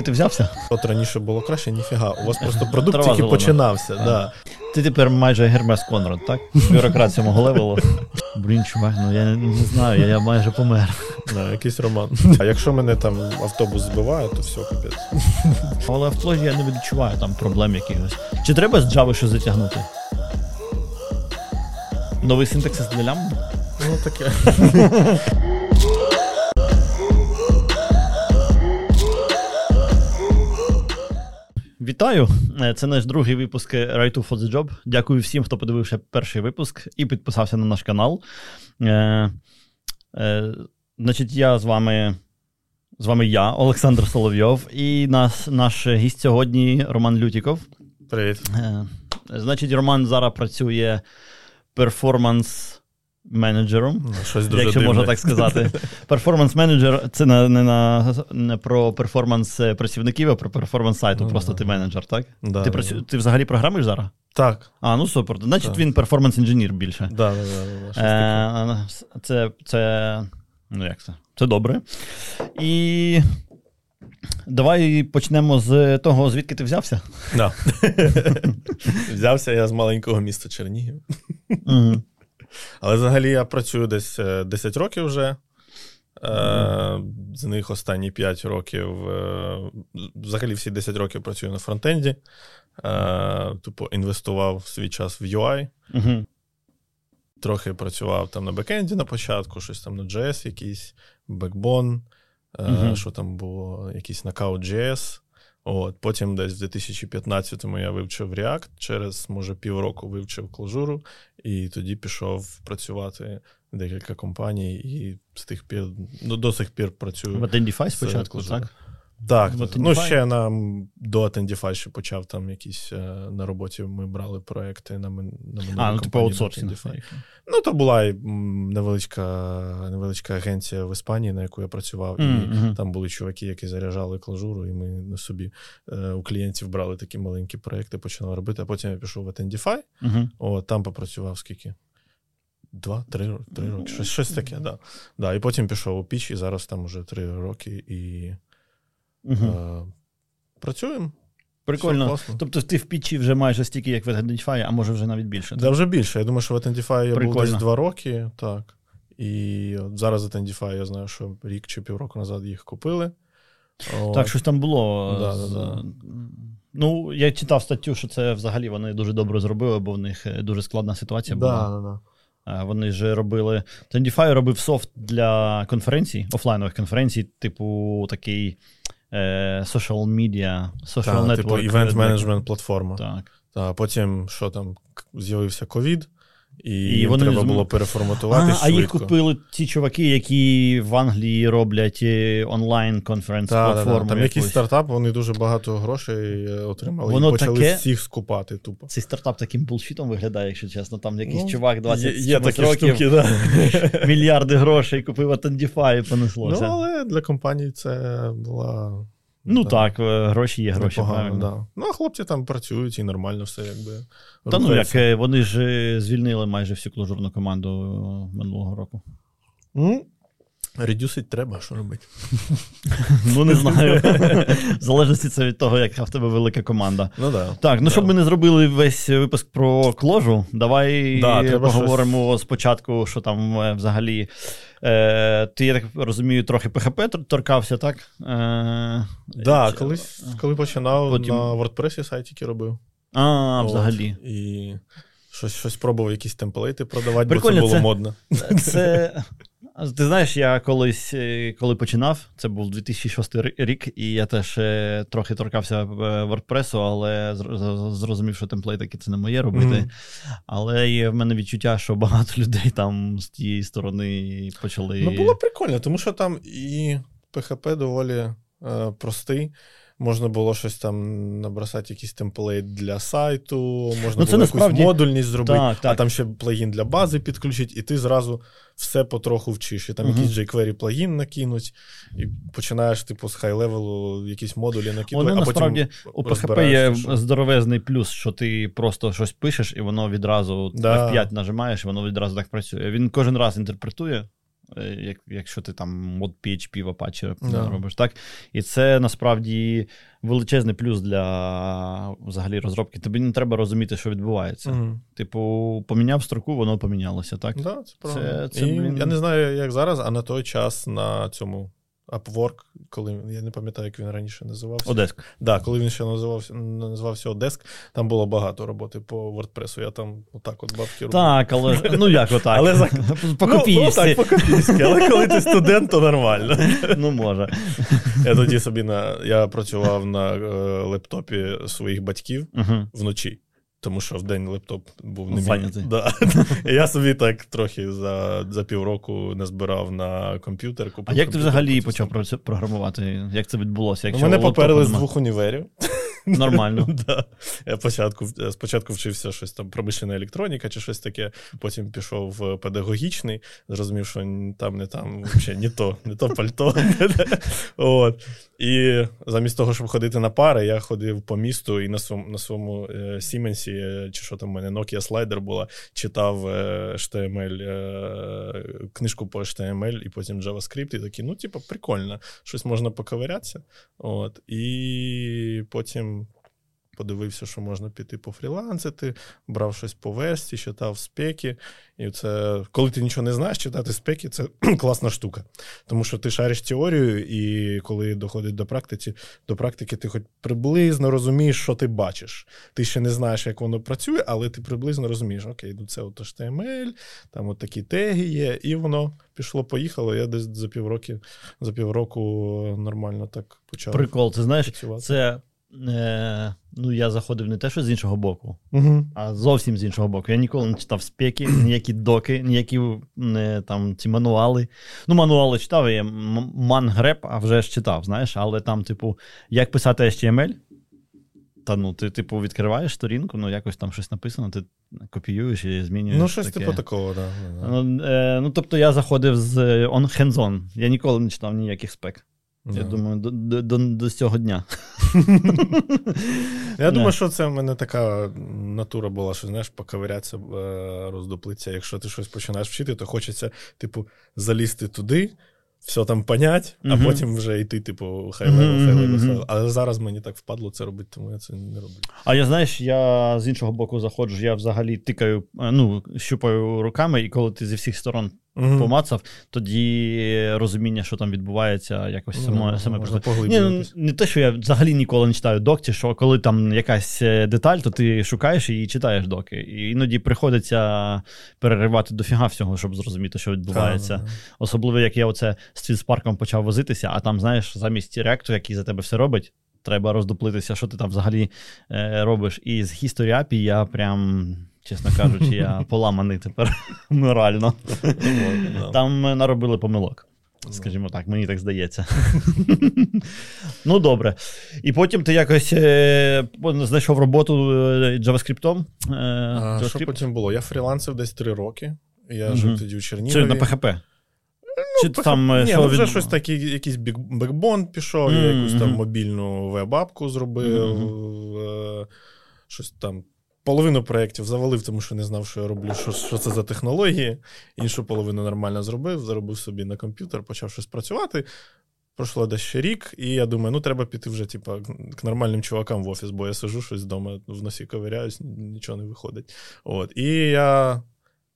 звідки ти взявся? От раніше було краще, ніфіга. У вас просто продукт Трава тільки зелена. починався. Да. Ти тепер майже Гермес Конрад, так? Бюрократ сьомого левелу. Блін, чувак, ну я не, не знаю, я, я майже помер. Да, якийсь роман. А якщо мене там автобус збиває, то все капець. Але в фложі я не відчуваю там проблем якихось. Чи треба з Java щось затягнути? Новий синтаксис для лям? Ну таке. Вітаю! Е, Це наш другий випуск Right to for the Job. Дякую всім, хто подивився перший випуск і підписався на наш канал. Е, е, значить, я з вами. З вами я, Олександр Соловйов, і нас, наш гість сьогодні Роман Лютіков. Привіт. Е, Значить, Роман зараз працює перформанс-менеджером. Ну, Щось дуже Якщо дивне. можна так сказати. Перформанс-менеджер це не, не, на, не про перформанс працівників, а про перформанс сайту. Ну, Просто да. ти менеджер, так? Да, ти, працю... ти взагалі програмиш зараз? Так. А, ну супер. Значить, Так. він перформанс-інженір більше. Да, да, да, да. Е, це, це. Ну, як це? Це добре. І. Давай почнемо з того, звідки ти взявся. Да. Взявся я з маленького міста Чернігів. Але взагалі я працюю десь е, 10 років вже. Е, з них останні 5 років. е, Взагалі всі 10 років працюю на фронтенді. Е, Тупо інвестував свій час в UI. Мгм. Трохи працював там на бекенді на початку, щось там на JS якийсь, Backbone, е, Мгм. що там було, якийсь Knockout.js. От, потім десь в 2015-му я вивчив React, через, може, півроку вивчив клажуру, і тоді пішов працювати в декілька компаній, і з тих пір, ну, до сих пір працюю. В Identify спочатку, так? Так, ну ще на, до Attendify ще почав там якісь е, на роботі. Ми брали проекти на, мен- на А, ну типу аутсорсинг. Ну, то була невеличка, невеличка агенція в Іспанії, на яку я працював, і Мгм, мгм. там були чуваки, які заряджали клажуру, і ми на собі е, у клієнтів брали такі маленькі проекти, починали робити. А потім я пішов в Attendify, Мгм. о, там попрацював скільки? Два, три, три роки. Щось, щось таке, да. да. І потім пішов у піч, і зараз там уже три роки і Е, працюємо. Прикольно. Тобто ти в пічі вже майже стільки, як в Attendify, а може вже навіть більше. Да, вже більше. Я думаю, що в Attendify я був десь два роки, так. І от зараз Attendify я знаю, що рік чи півроку назад їх купили. От. Так, щось там було. Да, з- да, да. Ну, я читав статтю, що це взагалі вони дуже добре зробили, бо в них е, дуже складна ситуація була. да, да, да. Вони ж робили. Tendify робив софт для конференцій, офлайнових конференцій, типу такий е, social media, social Та, network. типу, event менеджмент платформа. Так. Та, потім, що там, з'явився ковід, і, І їм вони треба зм- було переформатувати А, а їх купили ті чуваки, які в Англії роблять е, онлайн конференц Та, та, платформу. та. Там якийсь стартап, вони дуже багато грошей е, отримали Воно і почали таке- всіх скупати тупо. Цей стартап таким булшітом виглядає, якщо чесно. Там якийсь Ну, чувак 20 є, є такі років, штуки, да. мільярди грошей купив Attendify і Ну, понеслося. Ну, але для компанії це була. Да, так, так гроші є гроші, непогано, правильно. да. Ну, а хлопці там працюють і нормально все якби. Та ну як е, вони ж е, звільнили майже всю клужурну команду е, минулого року. Ну, редюсить треба, що робити. Ну не знаю. В залежності це від того, яка в тебе велика команда. Ну да. Так, ну щоб ми не зробили весь випуск про кложу, давай Да, поговоримо спочатку, що там е, взагалі. Е, ти, я так розумію, трохи PHP торкався, так? Е, Да, чи- колись, коли починав Потім- на WordPress сайтики робив. А, От. взагалі. І щось, щось пробував, якісь темплейти продавати, Прикольно, бо це було це- модно. Це. Ти знаєш, я колись, е, коли починав, це був 2006 рік, і я теж е, трохи торкався е, WordPress, але зрозумів, що темплейтики це не моє робити. Мгм. Але є в мене відчуття, що багато людей там з тієї сторони почали. Ну, було прикольно, тому що там і PHP доволі е, простий. Можна було щось там набросати, якийсь темплейт для сайту, можна Ну, було якусь насправді- модульність зробити, Так, а там ще плагін для бази підключить, і ти зразу все потроху вчиш. І там Мгм. якийсь jQuery плагін накинуть, і починаєш, типу, з хай-левелу якісь модулі накидувати, Воно а насправді потім У PHP є що- здоровезний плюс, що ти просто щось пишеш, і воно відразу Да. F5 нажимаєш, і воно відразу так працює. Він кожен раз інтерпретує як, якщо ти там мод PHP в Apache yeah. робиш, так? І це насправді величезний плюс для взагалі розробки. Тобі не треба розуміти, що відбувається. Mm-hmm. Типу, поміняв строку, воно помінялося, так? Да, це. Це, це, І, блін... Я не знаю, як зараз, а на той час на цьому Upwork, коли я не пам'ятаю, як він раніше називався. Одеск. Да, коли він ще називався називався Одеск, там було багато роботи по WordPress. Я там отак от бабки робив. Так, але ну як отак? Але за... по копійськи. Ну, ну, так, по копійськи. Але коли ти студент, то нормально. Ну, може. Я тоді собі на я працював на е, лептопі своїх батьків вночі. Тому що в день лептоп був не мій. Да. Я собі так трохи за за півроку не збирав на комп'ютер. Купив а як ти взагалі почав програмувати? Як це відбулося? Якщо Мене поперли з двох універів. Нормально. да. Я спочатку спочатку вчився щось там промишлена електроніка чи щось таке, потім пішов в педагогічний, зрозумів, що там не там взагалі не то, не то пальто. От. І замість того, щоб ходити на пари, я ходив по місту і на своєму на своєму Сіменсі, чи що там в мене Nokia слайдер була, читав HTML, е, книжку по HTML і потім JavaScript, і такі, ну, типу, прикольно, щось можна поковирятися. От. І потім подивився, що можна піти пофрілансити, брав щось по версті, читав спеки. І це, коли ти нічого не знаєш, читати спеки це класна штука. Тому що ти шариш теорію, і коли доходить до практики, до практики, ти хоч приблизно розумієш, що ти бачиш. Ти ще не знаєш, як воно працює, але ти приблизно розумієш, окей, ну це от HTML, там от такі теги є, і воно пішло-поїхало. Я десь за півроку за півроку нормально так почав. Прикол, ти знаєш, працювати. це Е, Ну, я заходив не те, що з іншого боку, угу. а зовсім з іншого боку. Я ніколи не читав спеки, ніякі доки, ніякі не, там ці мануали. Ну, мануали читав, я мангреп, а вже ж читав, знаєш, але там, типу, як писати HTML. Та ну, ти, типу, відкриваєш сторінку, ну якось там щось написано, ти копіюєш і змінюєш. Ну, щось таке. типу такого, да. Ну, е, ну, тобто я заходив з on hands-on. Я ніколи не читав ніяких спек. Я думаю, до до, до, цього дня. Я думаю, що це в мене така натура була, що знаєш, поковирятися, е, роздуплитися. Якщо ти щось починаєш вчити, то хочеться, типу, залізти туди, все там понять, а uh-huh. потім вже йти, типу, high level, high level. Але зараз мені так впадло це робити, тому я це не роблю. А я знаєш, я з іншого боку заходжу, я взагалі тикаю, е, ну, щупаю руками, і коли ти зі всіх сторон угу. помацав, тоді розуміння, що там відбувається, якось само, саме просто. Ні, ну, Не те, що я взагалі ніколи не читаю доки, що коли там якась е, деталь, то ти шукаєш і читаєш доки. І іноді приходиться переривати дофіга всього, щоб зрозуміти, що відбувається. Особливо, як я оце з Твінспарком почав возитися, а там, знаєш, замість реакту, який за тебе все робить. Треба роздуплитися, що ти там взагалі е, робиш. І з History API я прям чесно кажучи, я поламаний тепер морально. Там наробили помилок. Скажімо так, мені так здається. Ну, добре. І потім ти якось е, знайшов роботу е, JavaScript. Е, а, Що потім було? Я фрілансив десь три роки. Я угу. жив тоді у Чернігові. Чи на PHP? Ну, Чи там е, Ні, що ну, вже від... щось таке, якийсь бекбон пішов, mm-hmm. я якусь там мобільну веб-апку зробив, mm-hmm. щось там половину проєктів завалив, тому що не знав, що я роблю, що що це за технології. Іншу половину нормально зробив, заробив собі на комп'ютер, почав щось працювати. Пройшло десь ще рік, і я думаю, ну треба піти вже типу, к нормальним чувакам в офіс, бо я сижу щось вдома, в носі ковиряюсь, нічого не виходить. От. І я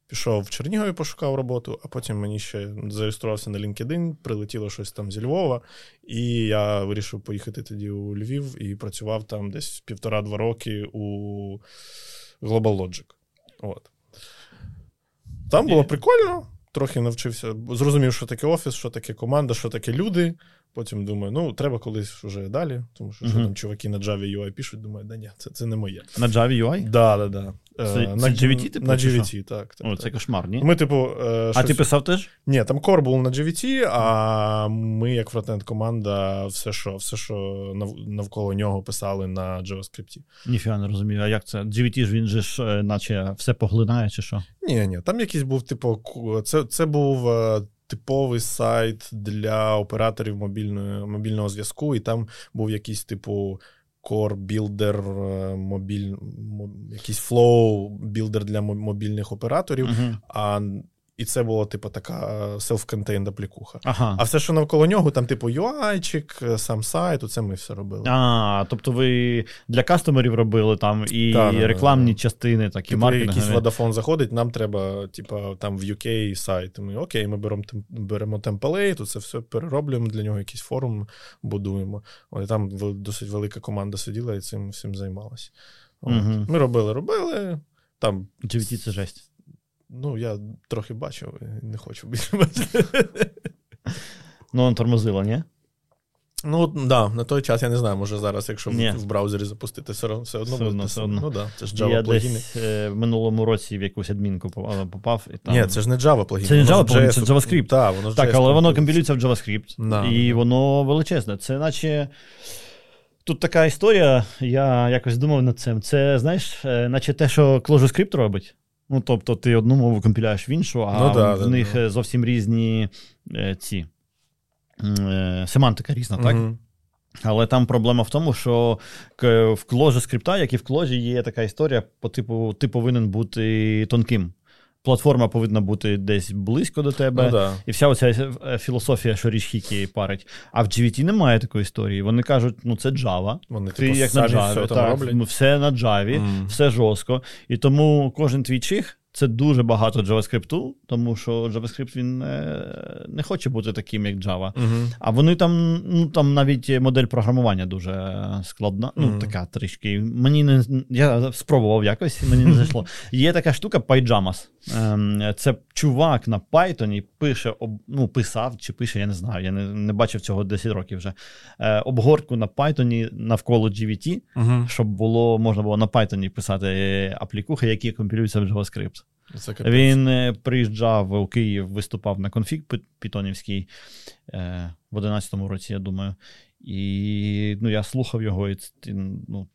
пішов в Чернігові, пошукав роботу, а потім мені ще зареєструвався на LinkedIn, прилетіло щось там зі Львова, і я вирішив поїхати тоді у Львів і працював там десь півтора-два роки у Global Logic. От. Там було прикольно, трохи навчився, зрозумів, що таке офіс, що таке команда, що таке люди. Потім думаю, ну треба колись вже далі, тому що uh-huh. що там чуваки на Java UI пишуть, думаю, да ні, це це не моє. На Java UI? Да, да, да. Це, е, на GVT, типу? На GVT, так. так О, Це кошмар, ні? Ми, типу, е, щось... А ти писав теж? Ні, там Core був на GVT, а ми, як фронтенд команда, все, що все, що навколо нього писали на JavaScript. Ніфіга не розумію. А як це? GVT ж він же ж, е, наче все поглинає, чи що? Ні, ні, там якийсь був, типу, це, це був. Типовий сайт для операторів мобільної, мобільного зв'язку, і там був якийсь типу Core Builder, е, мобіль, якийсь Flow Builder для мобільних операторів. Uh-huh. А і це була, типу, така self-contained аплікуха. Ага. А все, що навколо нього, там, типу, UI-чик, сам сайт, оце ми все робили. А, тобто ви для кастомерів робили там і Та, рекламні да. частини, такі Типу, маркетингові. якийсь водафон заходить, нам треба, типу, там в UK сайт. Ми окей, ми беремо тем- беремо темплейт, це все перероблюємо для нього, якийсь форум будуємо. От, і там досить велика команда сиділа і цим всім займалася. От. Мгм. Ми робили, робили. Там, GVT це жесть. Ну, я трохи бачив, не хочу більше бачити. Ну, он тормозило, ні? Ну, да, на той час я не знаю, може зараз, якщо Ні. в браузері запустити, все одно все одно Все одно, все одно. Ну да, це ж Я Java плагіни. десь е, в минулому році в якусь адмінку попав, і там. Ні, це ж не Java плагін. Це не Java плагін, це JavaScript. Так, воно ж Так, JS але воно компілюється. компілюється в JavaScript, Да, і воно величезне. Це наче. Тут така історія, я якось думав над цим. Це, знаєш, е, наче те, що ClojureScript робить. Ну, тобто, ти одну мову компіляєш в іншу, а Ну, да, в да, них да. е, зовсім різні е, ці е, семантика різна, так? Угу. Але там проблема в тому, що в кложі скрипта, як і в кложі, є така історія, по типу, ти повинен бути тонким. Платформа повинна бути десь близько до тебе. Ну, да. І вся оця е, філософія, що річ хікі парить. А в GVT немає такої історії. Вони кажуть, ну це Java. Вони Ти типу, як на Java, все там роблять. все на Java, mm. все жорстко. І тому кожен твій чих це дуже багато JavaScript, тому що JavaScript він не, не хоче бути таким, як Java. Мгм. А вони там, ну там навіть модель програмування дуже складна. Ну, така трішки. Мені не я спробував якось, мені не зайшло. Є така штука PyJamas. Ем, Це чувак на Python пише, об- ну, писав чи пише, я не знаю, я не, не бачив цього 10 років вже. Е, Обгортку на Python навколо GVT, Мгм. щоб було можна було на Python писати аплікухи, які компілюються в JavaScript. Він е, приїжджав у Київ, виступав на конфіг пі- Пітонівський е, в 11-му році, я думаю. І ну, я слухав його, і ну,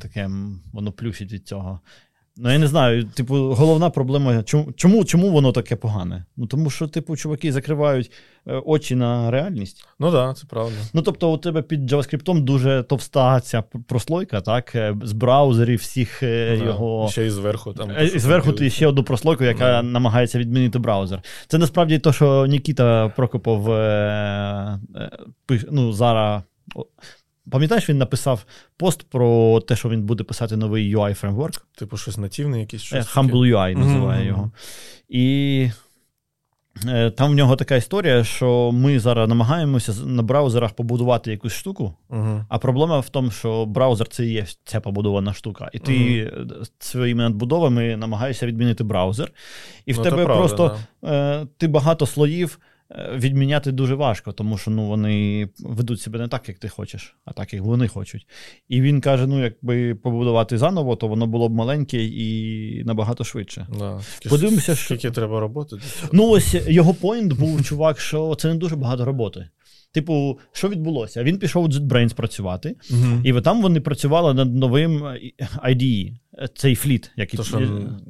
таке воно плющить від цього. Ну, я не знаю, типу, головна проблема, чому, чому, чому воно таке погане? Ну, тому що, типу, чуваки закривають е, очі на реальність. Ну так, да, це правда. Ну, тобто, у тебе під JavaScript дуже товста ця прослойка, так, е, з браузерів всіх е, Да. його. Ще і зверху там. І зверху ти ще одну прослойку, яка Да. намагається відмінити браузер. Це насправді те, що Нікіта Прокопов е, е, ну, зараз. Пам'ятаєш, він написав пост про те, що він буде писати новий UI фреймворк. Типу щось нативне, якісь Е, щось. таке. Humble UI називає Мгм. його. І е, там в нього така історія, що ми зараз намагаємося на браузерах побудувати якусь штуку, Мгм. а проблема в тому, що браузер це і є ця побудована штука. І ти е, своїми надбудовами намагаєшся відмінити браузер. І в Ну, тебе правда, просто да. е, ти багато слоїв е, відміняти дуже важко, тому що ну, вони ведуть себе не так, як ти хочеш, а так, як вони хочуть. І він каже: ну, якби побудувати заново, то воно було б маленьке і набагато швидше. Да. Подивимося, скільки що... треба роботи. Ну, ось його поінт був, чувак, що це не дуже багато роботи. Типу, що відбулося? Він пішов у JetBrains працювати, Мгм. і там вони працювали над новим е, IDE, е, цей фліт, який То, що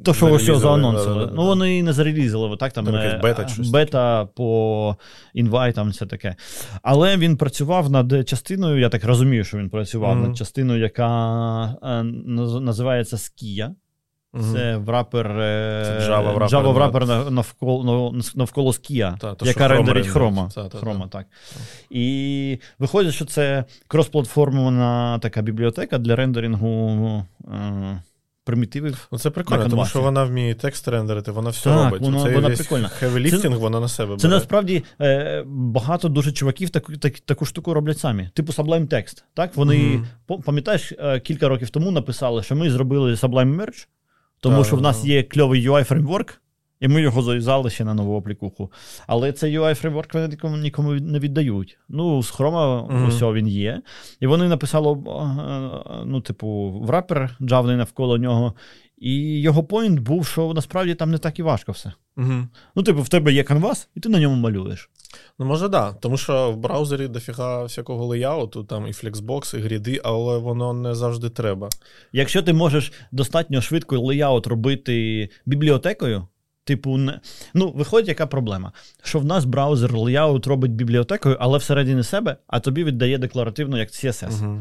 то, що його заанонсили. да-да-да. Ну, вони і не зарелізили, так там Там е, бета щось бета по інвайтам, все таке. Але він працював над частиною, я так розумію, що він працював Мгм. над частиною, яка е, називається Skia. Це врапер, е, Це Java на- навколо, нав- навколо Skia, Та, то, яка рендерить хрома. Та, та, та. Хрома, так. І виходить, що це кросплатформована така бібліотека для рендерингу е, примітивів. Ну, це прикольно, тому що вона вміє текст рендерити, вона все Так, робить. воно- вона прикольна. Хеві-ліфтинг вона на себе Це насправді е, багато дуже чуваків таку, так, таку штуку роблять самі. Типу Sublime Text. Так? Вони, по- пам'ятаєш, е, кілька років тому написали, що ми зробили Sublime Merge, тому що в нас є кльовий UI фреймворк, і ми його зав'язали ще на нову аплікуху. Але цей UI фреймворк вони нікому, нікому не віддають. Ну, з Chrome Мгм. ось він є. І вони написали, ну, типу, wrapper джавний навколо нього. І його point був, що насправді там не так і важко все. Мгм. Ну, типу, в тебе є canvas, і ти на ньому малюєш. Ну, може, так. Да. Тому що в браузері дофіга всякого layout у, там і flexbox, і grid и, але воно не завжди треба. Якщо ти можеш достатньо швидко layout робити бібліотекою, типу, не... ну, виходить, яка проблема? Що в нас браузер layout робить бібліотекою, але всередині себе, а тобі віддає декларативно як CSS. Угу.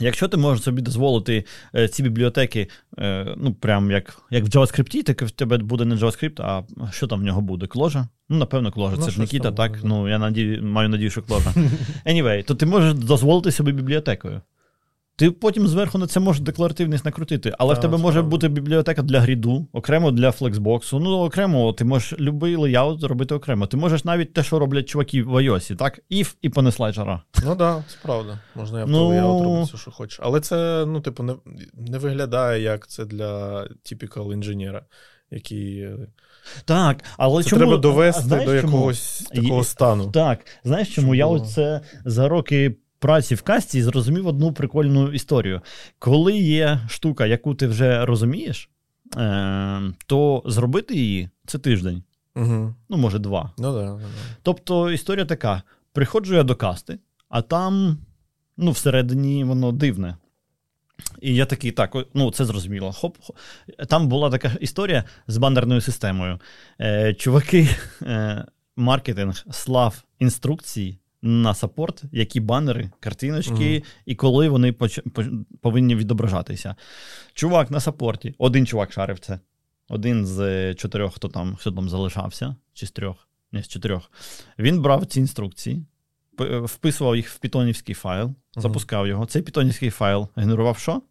Якщо ти можеш собі дозволити е, ці бібліотеки, е, ну прям як як в JavaScript, так в тебе буде не JavaScript, а що там в нього буде? Кложа? Ну, напевно, кложа. Ну, Це ж Нікіта, так? Буде. Ну, я надію, маю надію, що кложа. Anyway, то ти можеш дозволити собі бібліотекою. Ти потім зверху на це можеш декларативність накрутити, але так, в тебе може правда. бути бібліотека для гріду, окремо для флексбоксу. Ну, окремо, ти можеш будь-який леяут зробити окремо. Ти можеш навіть те, що роблять чуваки в iOS, так? If і понесла жара. Ну так, да, це правда. Можна я ну... леяут робити все, що хочеш. Але це, ну, типу, не не виглядає, як це для типікал інженера, який. Так, але це чому треба довести знаєш, до якогось чому? такого стану. Так, знаєш, чому Щоб я оце за роки праці в касті зрозумів одну прикольну історію. Коли є штука, яку ти вже розумієш, е, то зробити її це тиждень. Угу. Ну, може, два. Ну, да, да, да. Тобто історія така: приходжу я до касти, а там, ну, всередині воно дивне. І я такий, так, ну це зрозуміло. Хоп, хоп. Там була така історія з банерною системою. Е, Чуваки, е, маркетинг слав інструкції на саппорт, які банери, картиночки, mm і коли вони поч... повинні відображатися. Чувак на саппорті, один чувак шарив це. Один з чотирьох, хто там хто там залишався, чи з трьох, не з чотирьох. Він брав ці інструкції, вписував їх в пітонівський файл, mm запускав його. Цей пітонівський файл генерував що?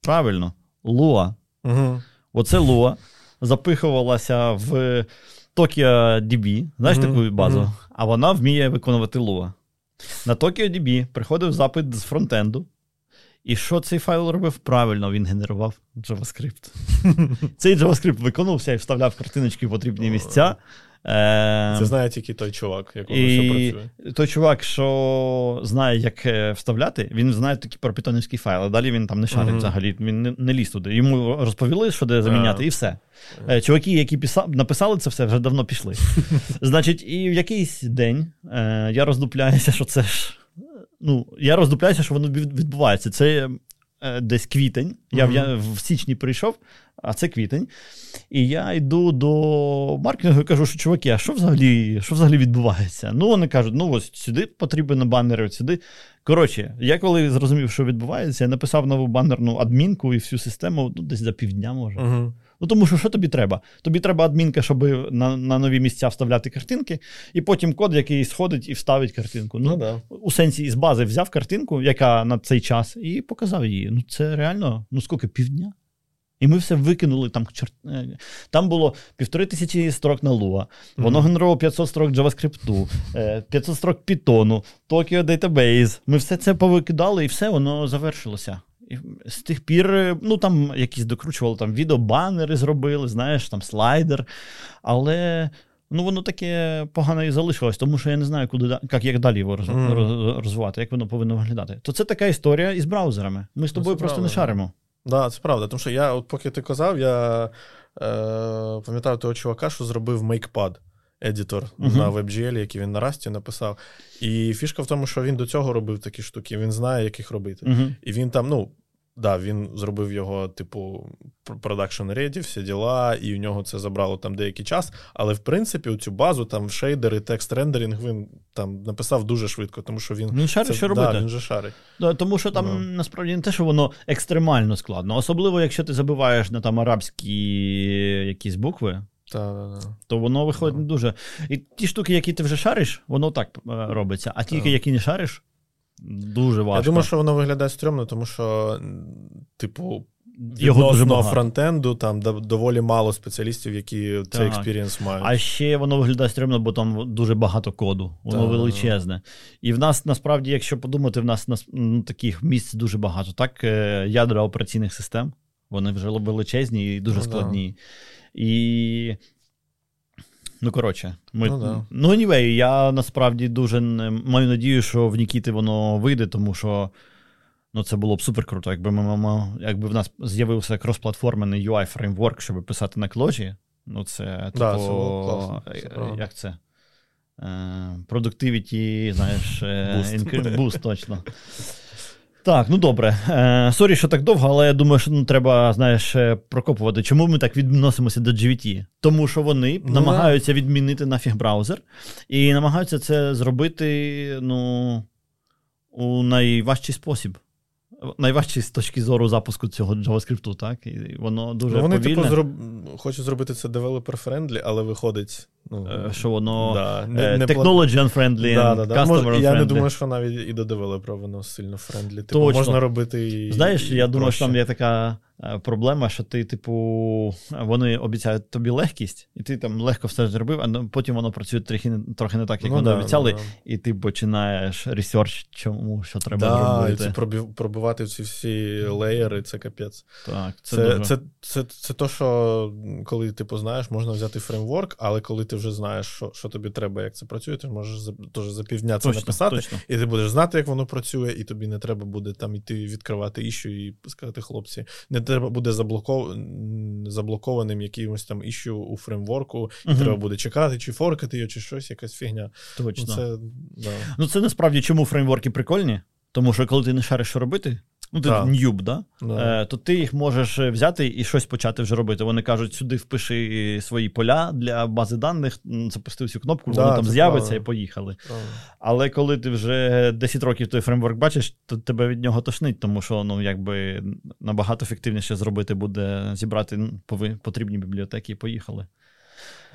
Правильно, Lua. mm Оце Lua запихувалася в TokioDB, знаєш mm-hmm. таку базу, mm-hmm. а вона вміє виконувати Lua. На TokyoDB приходив запит з фронтенду. І що цей файл робив? Правильно, він генерував JavaScript. Цей JavaScript виконувався і вставляв картиночки в потрібні місця. Е, Це знає тільки той чувак, якого і все працює. Той чувак, що знає, як е, вставляти, він знає такі про питонівський файл, а далі він там не шарить uh-huh. взагалі, він не, не ліз туди. Йому розповіли, що де заміняти, uh-huh. і все. Uh-huh. Чуваки, які писав, написали це все, вже давно пішли. Значить, і в якийсь день е, я роздупляюся, що це ж. Ну, я роздупляюся, що воно відбувається. Це Е, десь квітень. Я, mm-hmm. я в січні прийшов, а це квітень. І я йду до маркетингу і кажу, що чуваки, а що взагалі що взагалі відбувається? Ну, вони кажуть, ну ось сюди потрібен банери, ось сюди. Коротше, я коли зрозумів, що відбувається, я написав нову банерну адмінку і всю систему ну, десь за півдня може. Mm-hmm. Ну тому що що тобі треба? Тобі треба адмінка, щоб на на нові місця вставляти картинки, і потім код, який сходить і вставить картинку. Ну, ну да. У сенсі з бази взяв картинку, яка на цей час, і показав її. Ну це реально, ну скільки, півдня? І ми все викинули там. Е, там було півтори тисячі строк на Lua, воно mm-hmm. генерувало 500 строк JavaScript, 500 е, строк Python, Tokyo Database. Ми все це повикидали, і все воно завершилося. І з тих пір, е, ну там якісь докручували там відеобанери зробили, знаєш, там слайдер. Але ну воно таке погано і залишилось, тому що я не знаю, куди як, як далі його роз, mm. розвивати, як воно повинно виглядати. То це така історія із браузерами. Ми з ну, тобою просто не шаримо. Да, це правда. Тому що я, от поки ти казав, я е, пам'ятаю того чувака, що зробив MakePad. Едітор uh-huh. на WebGL, який він на Расті написав. І фішка в тому, що він до цього робив такі штуки, він знає, як їх робити. Uh-huh. І він там, ну, да, він зробив його, типу, продакшн реді, всі діла, і у нього це забрало там деякий час. Але в принципі, цю базу, там шейдери, текст рендеринг він там написав дуже швидко, тому що він Він шарить, це, що робити. Да, він же шарить. Да, Тому що там no. насправді не те, що воно екстремально складно, особливо, якщо ти забиваєш на там арабські якісь букви. Та, то воно виходить не дуже. І ті штуки, які ти вже шариш, воно так е, робиться. А ті, які не шариш, дуже важко. Я думаю, що воно виглядає стрьомно, тому що, типу, відносно фронтенду там доволі мало спеціалістів, які так. цей experience мають. А ще воно виглядає стрьомно, бо там дуже багато коду, воно так. величезне. І в нас насправді, якщо подумати, в нас ну, таких місць дуже багато. Так, е, ядра операційних систем, вони вже величезні і дуже ну, складні. Да. І. Ну, коротше, ми... ну, да. ну anyway, я насправді дуже маю надію, що в Нікіти воно вийде, тому що ну, це було б супер круто, якби ми, якби в нас з'явився кросплатформений UI фреймворк, щоб писати на кложі. Ну, це типу, да, це класно. Це як це? Productivity, знаєш, boost, точно. Так, ну добре. Е, Sorry, що так довго, але я думаю, що ну, треба, знаєш, е, прокопувати. Чому ми так відносимося до GWT? Тому що вони ну, намагаються відмінити нафіг браузер і намагаються це зробити ну, у найважчий спосіб. Найважчий з точки зору запуску цього JavaScript, так? І воно дуже ну, Вони, повільне. типу, зроб... хочуть зробити це developer-friendly, але виходить. Ну, Е, Що воно да, не, не technology unfriendly, да, да, да. customer unfriendly. Я не думаю, що навіть і до девелопера воно сильно friendly. Типу, Точно. можна робити і. Знаєш, я думаю, що там є така е, проблема, що ти, типу, вони обіцяють тобі легкість, і ти там легко все зробив, а ну, потім воно працює трохи трохи не так, як Ну, вони да, обіцяли, да, і ти починаєш research, чому що треба Да, і робити. це пробивати ці всі леєри, це капець. Так, це, Це, дуже... це, це, це, то, що коли ти познаєш, можна взяти фреймворк, але коли ти вже знаєш, що, що тобі треба, як це працює, ти можеш за, теж за півдня це точно, написати, точно. і ти будеш знати, як воно працює, і тобі не треба буде там іти відкривати issue і сказати, хлопці, не треба буде заблоков... заблокованим якимось там issue у фреймворку, і угу. треба буде чекати, чи форкати його, чи щось, якась фігня. Точно. Ну, це, да. Ну, це насправді чому фреймворки прикольні? Тому що коли ти не шариш, що робити, ну ти Так. ньюб, да? Да. Е, то ти їх можеш взяти і щось почати вже робити. Вони кажуть, сюди впиши свої поля для бази даних, запусти цю кнопку, Да, воно там з'явиться правильно. і поїхали. Правильно. Але коли ти вже 10 років той фреймворк бачиш, то тебе від нього тошнить, тому що ну, якби набагато ефективніше зробити буде зібрати потрібні бібліотеки і поїхали.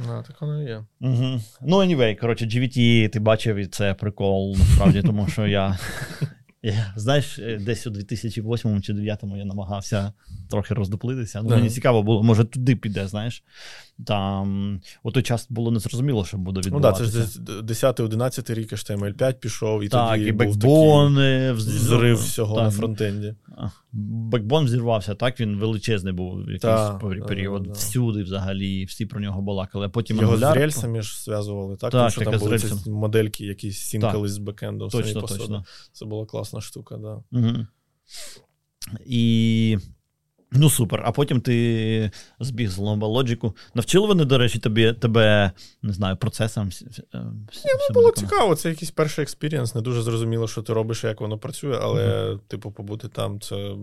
Да, так воно і є. Угу. Ну, anyway, коротше, GVT ти бачив, і це прикол, насправді, тому що я, я. Знаєш, е, десь у 2008 чи 2009 я намагався трохи роздуплитися. Ну, мені цікаво було, може туди піде, знаєш. Там у той час було незрозуміло, що буде Ну так, відбуватися. це ж 10-11 рік HTML5 пішов, і так, тоді і був бекбон, такий е, вз- зрив всього так, на фронтенді. Бекбон взірвався, так? Він величезний був в якийсь Так, да, період. да, да. Всюди взагалі, всі про нього балакали. А потім Його Angular- з рельсами ж зв'язували, так? Так, Тому що там були ці модельки, які сінкались з бекендом Точно, точно. Це була класна штука, да. Угу. І. Ну, супер. А потім ти збіг з Logic. Навчили вони, до речі, тобі, тебе, не знаю, процесам. Ні, Ну, було цікаво, це якийсь перший experience. Не дуже зрозуміло, що ти робиш, як воно працює, але, типу, побути там це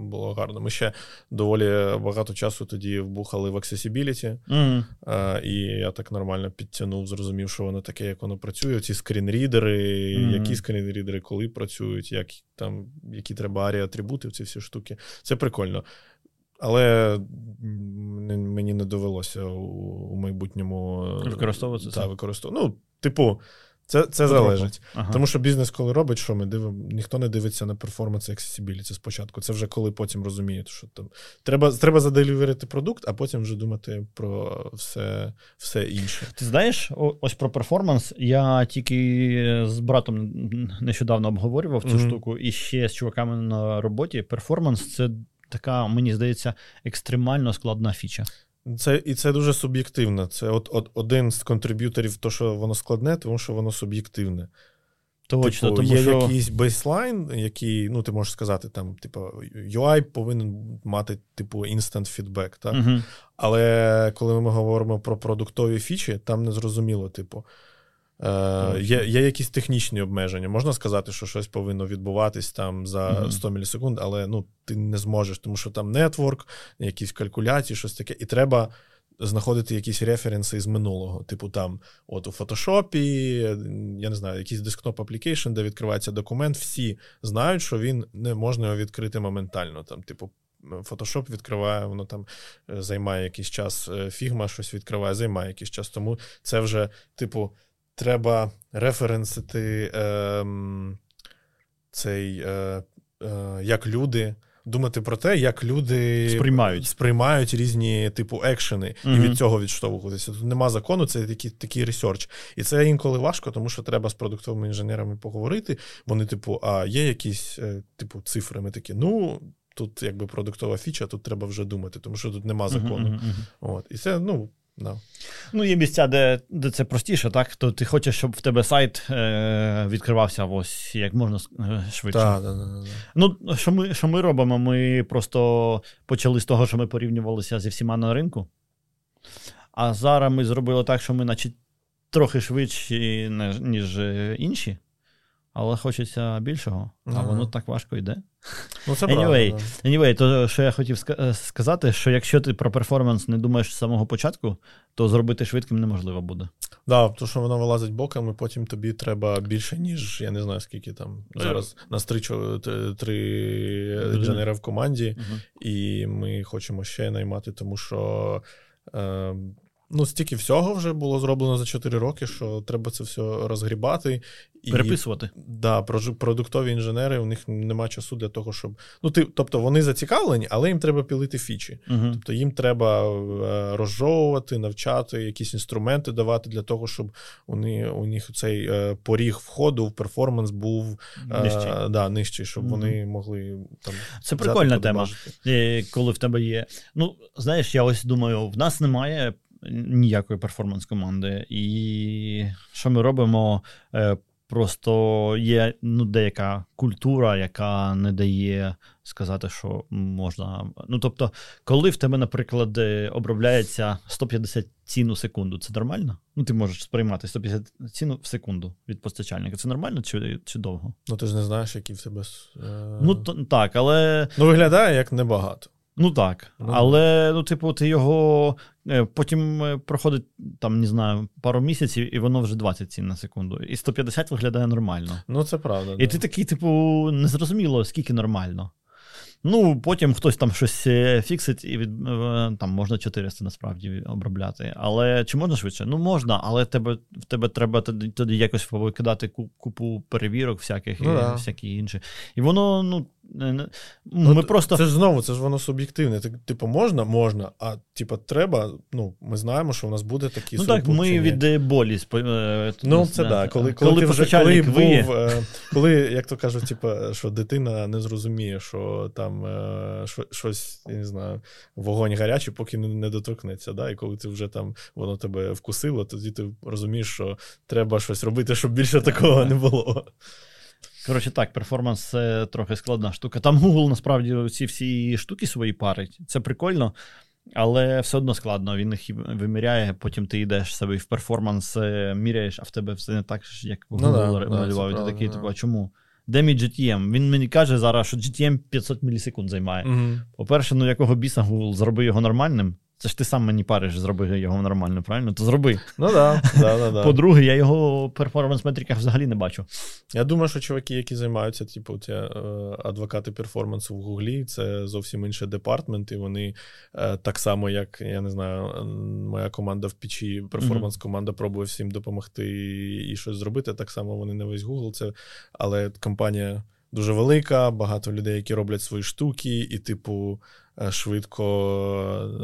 було гарно. Ми ще доволі багато часу тоді вбухали в accessibility, Угу. а, і я так нормально підтягнув, зрозумів, що воно таке, як воно працює. Ці скрінрідери, Мгм. які скрінрідери, коли працюють, як там, які треба арі атрибути, ці всі штуки. Це прикольно. Але мені не довелося у, майбутньому е, Використовувати це? Використовувати. Ну, типу, це, це залежить. Ага. Тому що бізнес, коли робить, що ми дивимо, ніхто не дивиться на перформанс і accessibility спочатку. Це вже коли потім розуміють, що там треба, треба заделіверити продукт, а потім вже думати про все, все інше. Ти знаєш, ось про перформанс. Я тільки з братом нещодавно обговорював цю Мгм. штуку, і ще з чуваками на роботі. Перформанс це така, мені здається, екстремально складна фіча. Це, і це дуже суб'єктивно. Це от, от один з контриб'юторів, то, що воно складне, тому що воно суб'єктивне. Точно, типу, тому є що якийсь бейслайн, який, ну, ти можеш сказати, там, типу, UI повинен мати, типу, feedback, так? Угу. Але коли ми говоримо про продуктові фічі, там не зрозуміло, типу. Е, є, є якісь технічні обмеження. Можна сказати, що щось повинно відбуватись там за Мгм. 100 мілісекунд, але ну, ти не зможеш, тому що там network, якісь калькуляції, щось таке, і треба знаходити якісь референси з минулого. Типу там, от у фотошопі, я не знаю, якийсь desktop application, де відкривається документ, всі знають, що він не можна його відкрити моментально. Там, типу, Photoshop відкриває, воно там е, займає якийсь час, е, Figma щось відкриває, займає якийсь час. Тому це вже, типу, треба референсити ем, цей, е, е, як люди. Думати про те, як люди Сприймають. сприймають різні типу екшени, і від цього відштовхуватися. Тут нема закону, це такий, такий research. І це інколи важко, тому що треба з продуктовими інженерами поговорити. Вони, типу, а є якісь е, типу цифри. Ми такі, ну тут якби продуктова фіча, тут треба вже думати, тому що тут нема закону. Мгм, мгм. От. І це, ну, да. Ну, є місця, де, де це простіше, так? То ти хочеш, щоб в тебе сайт е, відкривався ось як можна е, швидше. Да, да, да. Ну, що ми, що ми робимо? Ми просто почали з того, що ми порівнювалися зі всіма на ринку. А зараз ми зробили так, що ми, наче, трохи швидші, ніж е, інші. але хочеться більшого, а воно так важко йде. Ну, це Anyway, правда. Anyway, то що я хотів е, сказати, що якщо ти про перформанс не думаєш з самого початку, то зробити швидким неможливо буде. Да, тому що воно вилазить боком, і потім тобі треба більше, ніж я не знаю скільки там. Зараз нас три, три інженери в команді, і ми хочемо ще наймати, тому що. Е, Ну, стільки всього вже було зроблено за 4 роки, що треба це все розгрібати. І, Переписувати. Да, продуктові інженери, у них нема часу для того, щоб. Ну, ти, тобто вони зацікавлені, але їм треба пілити фічі. Угу. Тобто їм треба е, розжовувати, навчати, якісь інструменти давати для того, щоб вони, у них цей е, поріг входу в перформанс був е, Нижчий. Да, нижчий, щоб Мгм. вони могли там. Це прикольна тема. Коли в тебе є. Ну, знаєш, я ось думаю, в нас немає ніякої перформанс-команди. І що ми робимо? Е, Просто є ну, деяка культура, яка не дає сказати, що можна. Ну, тобто, коли в тебе, наприклад, е, обробляється 150 цін у секунду, це нормально? Ну, ти можеш сприймати 150 ціну в секунду від постачальника. Це нормально чи, чи довго? Ну, ти ж не знаєш, які в тебе. Е... Ну, то, так, але. ну, виглядає як небагато. Ну так. Ну, Але ну, типу, ти його е, потім е, проходить там, не знаю, пару місяців, і воно вже 20 цін на секунду. І 150 виглядає нормально. Ну, це правда. І да. ти такий, типу, незрозуміло, скільки нормально. Ну, потім хтось там щось е, фіксить, і від, там можна 400 насправді обробляти. Але чи можна швидше? Ну, можна, але тебе, в тебе треба тоді, тоді якось повикидати купу перевірок всяких Ну і да. всякі інші. І воно, ну, Ну, ми т- просто. Це ж знову, це ж воно суб'єктивне. Типу, можна, можна, а типу, треба. Ну, ми знаємо, що у нас буде такі Ну так, ми від е, болі спо- е, Ну, це е, да. Коли, коли, коли, ти вже коли виє, був, е, коли, як то кажуть, типу, що дитина не зрозуміє, що там що, щось, я не знаю, вогонь гарячий, поки не, не доторкнеться. Да? І коли ти вже там воно тебе вкусило, тоді ти розумієш, що треба щось робити, щоб більше такого не було. Коротше, так, перформанс це трохи складна штука. Там Google насправді ці всі штуки свої парить. Це прикольно, але все одно складно. Він їх виміряє, потім ти йдеш себе в перформанс, е, міряєш, а в тебе все не так, як Ну Google да, да, малював. ти такий, да. типу, а чому? Де мій GTM? Він мені каже зараз, що GTM 500 мілісекунд займає. Угу. По-перше, ну якого біса Google, зроби його нормальним. Це ж ти сам мені париш, зроби його нормально, правильно? То зроби. Ну да, да, да, да. По-друге, я його в performance-метриках взагалі не бачу. Я думаю, що чуваки, які займаються, типу, ці е, адвокати перформансу в Гуглі, це зовсім інший департмент, і вони е, так само, як я не знаю, моя команда в Пітчі, performance-команда пробує всім допомогти і, щось зробити. Так само вони не весь Google. Це, але компанія дуже велика, багато людей, які роблять свої штуки, і, типу, швидко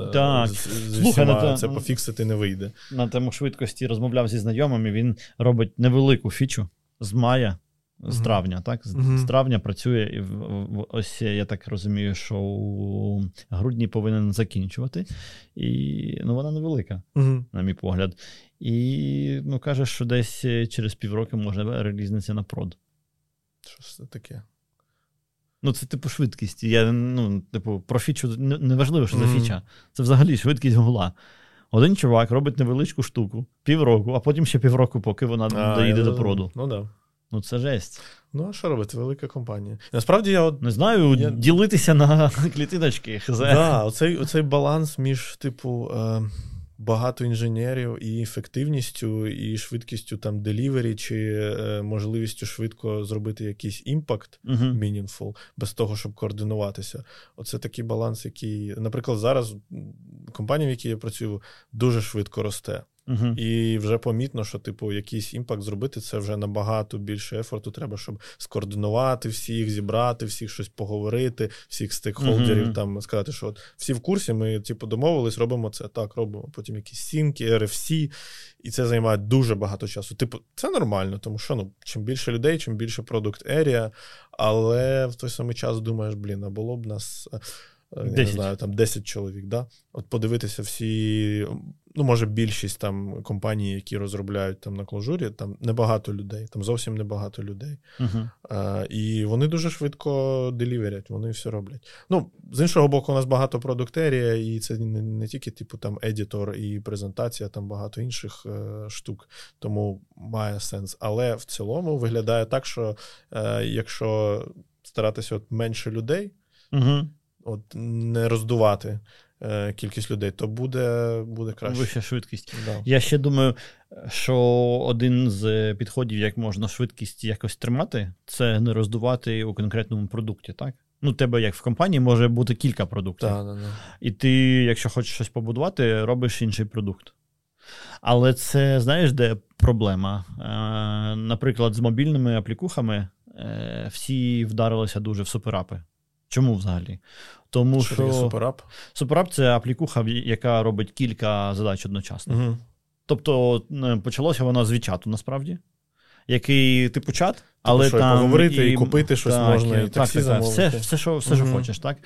е, Так. з, з Слухай, всіма ну, та- це пофіксити не вийде. на тему швидкості розмовляв зі знайомими. Він робить невелику фічу з мая, з травня, так? З, Мгм. з травня працює, і в, в- ось я так розумію, що у грудні повинен закінчувати. І ну, вона невелика, Угу. на мій погляд. І ну, каже, що десь е, через півроку може релізнитися на прод. Що це таке? Ну, це типу швидкість. Я, ну, типу, про фічу не, важливо, що за фіча. Це взагалі швидкість гугла. Один чувак робить невеличку штуку, півроку, а потім ще півроку, поки вона А, доїде я до проду. Ну так. Да. Ну, це жесть. Ну, а що робити? Велика компанія. Насправді я от Не знаю, Я- ділитися на клітиночки. хз. Да, оцей, оцей баланс між, типу, е, багато інженерів і ефективністю, і швидкістю там delivery, чи е, можливістю швидко зробити якийсь impact Мгм. meaningful, без того, щоб координуватися. Оце такий баланс, який, наприклад, зараз компанія, в якій я працюю, дуже швидко росте. Мгм. І вже помітно, що, типу, якийсь імпакт зробити, це вже набагато більше ефорту. Треба, щоб скоординувати всіх, зібрати всіх, щось поговорити, всіх стейкхолдерів, Мгм. там сказати, що от всі в курсі, ми типу домовились, робимо це. Так, робимо. Потім якісь сімки, RFC, і це займає дуже багато часу. Типу, це нормально, тому що ну, чим більше людей, чим більше продукт ерія, але в той самий час думаєш, блін, а було б нас. Я не знаю, там 10 чоловік, да? от подивитися всі, ну, може, більшість там компаній, які розробляють там на клажурі, там небагато людей, там зовсім небагато людей. Uh-huh. А, І вони дуже швидко деліверять, вони все роблять. Ну, з іншого боку, у нас багато продуктерія, і це не, не тільки, типу, там едітор і презентація, там багато інших е, штук, тому має сенс. Але в цілому виглядає так, що е, якщо старатися от менше людей. Uh-huh от не роздувати е, кількість людей, то буде буде краще. Вища швидкість. Да. Я ще думаю, що один з підходів, як можна швидкість якось тримати, це не роздувати у конкретному продукті, так? Ну, тебе, як в компанії, може бути кілька продуктів. Да, да, да. І ти, якщо хочеш щось побудувати, робиш інший продукт. Але це знаєш, де проблема? Е, Наприклад, з мобільними аплікухами е, всі вдарилися дуже в суперапи. Чому взагалі? Тому що, що суперап? Суперап це аплікуха, яка робить кілька задач одночасно. Угу. Тобто почалося воно з вічату, насправді, який типу чат, але типу, що, там. поговорити і, і купити щось так, можна, і таксі так, так, все, все, що все, що хочеш, так?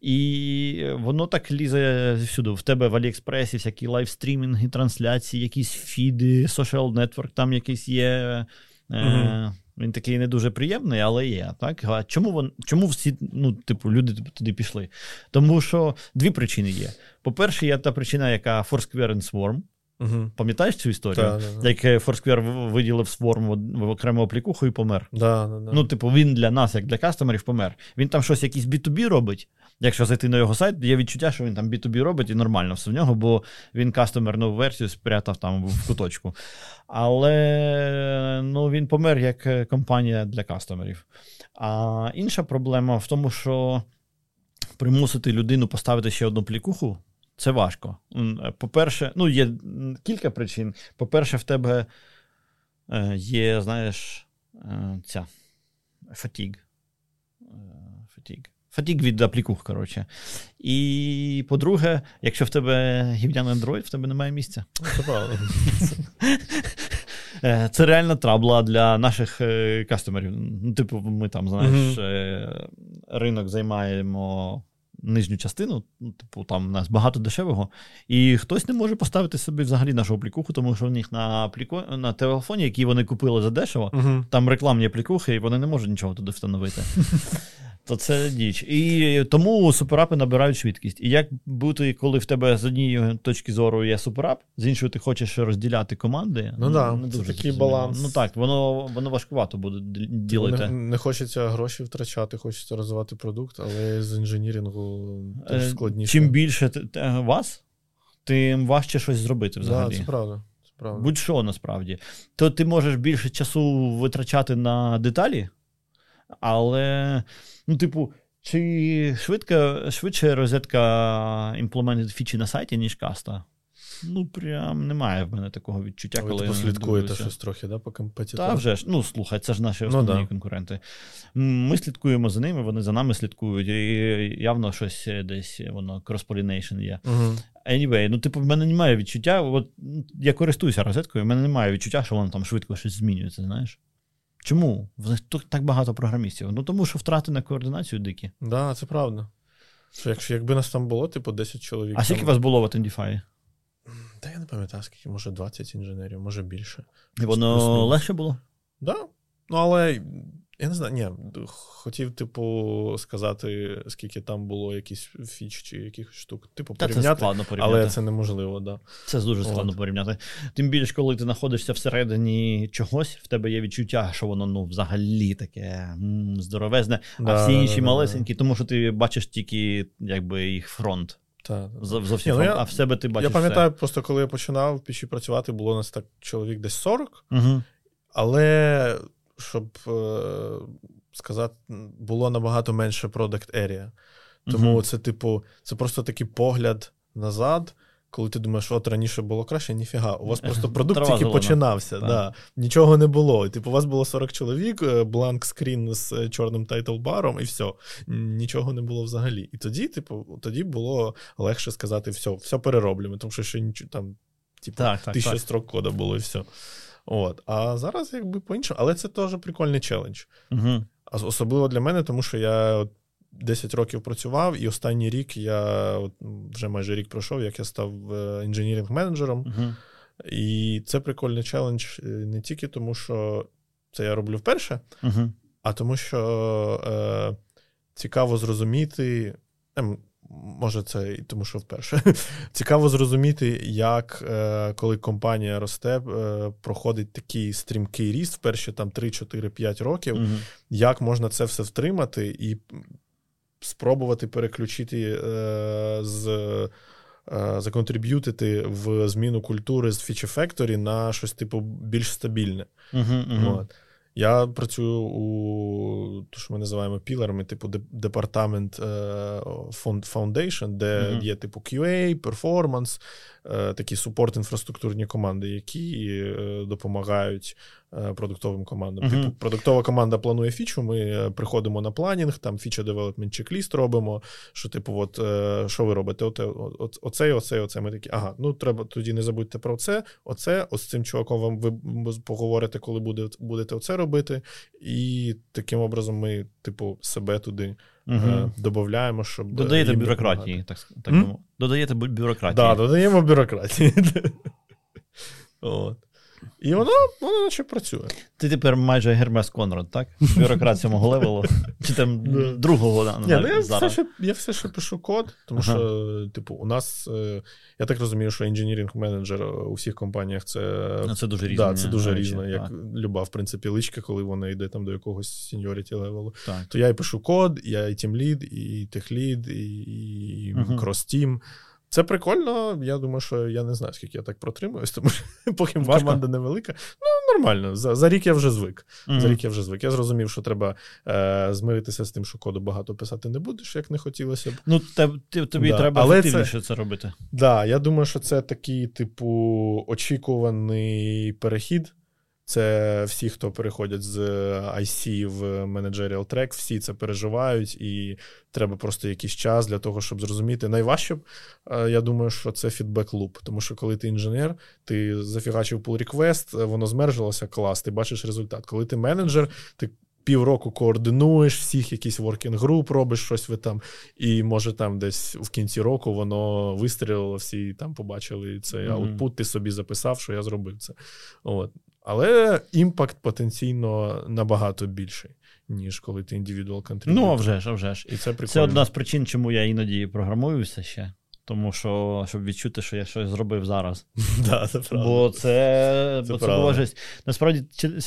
І воно так лізе всюди. В тебе в Аліекспресі всякі лайвстрімінги, трансляції, якісь фіди, social network, там якийсь є. Угу. Е- він такий не дуже приємний, але є. Так? А чому вон, чому всі ну, типу, люди туди пішли? Тому що дві причини є. По-перше, є та причина, яка Foursquare and Swarm. Угу. Пам'ятаєш цю історію? Да, да, да. Як Foursquare виділив Swarm в окрему аплікуху і помер. Да, ну, типу, він для нас, як для кастомерів, помер. Він там щось якийсь B2B робить. Якщо зайти на його сайт, є відчуття, що він там B2B робить і нормально все в нього, бо він кастомерну версію спрятав там в куточку. Але ну, він помер як компанія для кастомерів. А інша проблема в тому, що примусити людину поставити ще одну плікуху. Це важко. По-перше, ну, є кілька причин. По-перше, в тебе е, є, знаєш, е, ця фатіг. Фатіг. Фатіг від аплікух, коротше. І по-друге, якщо в тебе гівняний Android, в тебе немає місця. Ну, це. Е, реальна трабла для наших кастомерів. Ну, типу, ми там, знаєш, ринок займаємо нижню частину, ну, типу, там у нас багато дешевого, і хтось не може поставити собі взагалі нашу аплікуху, тому що в них на апліку... на телефоні, який вони купили за дешево, там рекламні аплікухи, і вони не можуть нічого туди встановити. То це діч. І тому суперапи набирають швидкість. І як бути, коли в тебе з однієї точки зору є суперап, з іншої ти хочеш розділяти команди. Ну ну, це такий баланс. Ну так, воно воно важкувато буде ділити. Не, не хочеться гроші втрачати, хочеться розвивати продукт, але з інженірінгу теж е, складніше. Чим більше вас, тим важче щось зробити взагалі. Так, це правда. правда. Будь-що насправді. То ти можеш більше часу витрачати на деталі, але. Ну, типу, чи швидко, швидше розетка імплементить фічі на сайті, ніж каста? Ну, прям немає в мене такого відчуття, Ви, коли. Ви типу, слідкуєте щось трохи, да, по компетитору? Та вже ж, ну слухай, це ж наші основні ну, да. конкуренти. Ми слідкуємо за ними, вони за нами слідкують, і явно щось десь воно cross-pollination є. Угу. Anyway, ну, типу, в мене немає відчуття. От я користуюся розеткою, в мене немає відчуття, що воно там швидко щось змінюється, знаєш. Чому? В них так багато програмістів. Ну тому що втрати на координацію дикі. Так, да, це правда. Що Якщо якби нас там було, типу 10 чоловік. А скільки там... вас було в Атендіфаї? Та я не пам'ятаю, скільки, може 20 інженерів, може більше. І воно легше було? Так. Да. Ну, але я не знаю, ні, хотів, типу, сказати, скільки там було якісь фіч чи якихось штук. Типу, Та порівняти, це складно порівняти. але це неможливо, да. Це дуже складно От. порівняти. Тим більше, коли ти знаходишся всередині чогось, в тебе є відчуття, що воно ну, взагалі таке м- здоровезне, да, а всі інші да, малесенькі, тому що ти бачиш тільки якби їх фронт. Так, Зовсім, Ні, ну, я, а в себе ти бачиш. Я пам'ятаю, все. просто коли я починав в Пітчі працювати, було у нас так чоловік десь 40, угу. але щоб е, сказати, було набагато менше product area. Тому uh-huh. це, типу, це просто такий погляд назад, коли ти думаєш, от раніше було краще, ніфіга. У вас просто продукт тільки починався. Да. Нічого не було. Типу, у вас було 40 чоловік, е, blank screen з е, чорним title-баром, і все. Нічого не було взагалі. І тоді, типу, тоді було легше сказати, все, все перероблюємо, тому що ще нічого там, типу, так, так, тисяча строк кода було і все. От. А зараз якби по-іншому. Але це теж прикольний челендж. Угу. Особливо для мене, тому що я 10 років працював, і останній рік я от, вже майже рік пройшов, як я став інженіринг-менеджером. Uh-huh. І це прикольний челендж не тільки тому, що це я роблю вперше, uh-huh. а тому, що е, цікаво зрозуміти. Ем, може, це і тому, що вперше. Цікаво зрозуміти, як е, коли компанія росте, е, проходить такий стрімкий ріст в перші там 3-4-5 років, угу. як можна це все втримати і спробувати переключити е, з. Законтриб'ютити в зміну культури з Feature Factory на щось типу більш стабільне. Uh-huh, uh-huh. От. Я працюю у то, що ми називаємо пілерами, типу департамент Foundation, де mm-hmm. є типу QA, перформанс, такі супорт інфраструктурні команди, які е, допомагають Е, продуктовим командам. Uh-huh. Типу, продуктова команда планує фічу, ми е, приходимо на планінг, там фіча девелопмент чек-ліст робимо. Що, типу, от е, що ви робите? Оце, оце, оце, оце. Ми такі, ага, ну треба тоді не забудьте про це, оце, ось з цим чуваком вам ви поговорите, коли буде, будете оце робити. І таким образом ми, типу, себе туди. Uh Додаємо, щоб. Додаєте бюрократії, так так? Додаєте бюрократії. Так, да, додаємо бюрократії. От. І воно воно наче працює. Ти тепер майже Гермес Конрад, так? Бюрократ сьомого левелу. Чи там другого Ні, ну, я все ще я все ще пишу код, тому ага. що, типу, у нас, е, я так розумію, що інженіринг-менеджер у всіх компаніях це ну, це дуже різне. Да, це дуже різно, як так. люба, в принципі, личка, коли вона йде там до якогось сеньоріті левелу. То я і пишу код, я і тімлід, і техлід, і, і uh-huh. Це прикольно. Я думаю, що я не знаю, скільки я так протримуюсь, тому що поки Важко. команда невелика. Ну, нормально. За за рік я вже звик. Mm-hmm. За рік я вже звик. Я зрозумів, що треба е, змиритися з тим, що коду багато писати не будеш, як не хотілося б. Ну, те, тобі да. треба Але це, це робити. Так, да, я думаю, що це такий, типу, очікуваний перехід. Це всі, хто переходять з IC в Managerial Track, всі це переживають, і треба просто якийсь час для того, щоб зрозуміти. Найважче, е, я думаю, що це фідбек луп. Тому що коли ти інженер, ти зафігачив pull request, воно змержилося, клас, ти бачиш результат. Коли ти менеджер, ти. Півроку координуєш всіх, якийсь working group, робиш щось ви там, і може там десь в кінці року воно вистрілило, всі там побачили цей mm-hmm. аутпут, ти собі записав, що я зробив це. От. Але impact потенційно набагато більший, ніж коли ти individual contributor. Ну, а вже ж, а вже ж. І це Це одна з причин, чому я іноді програмуюся ще. Тому що, щоб відчути, що я щось зробив зараз. Да, це правда. Бо це це, бо це було щось. Насправді,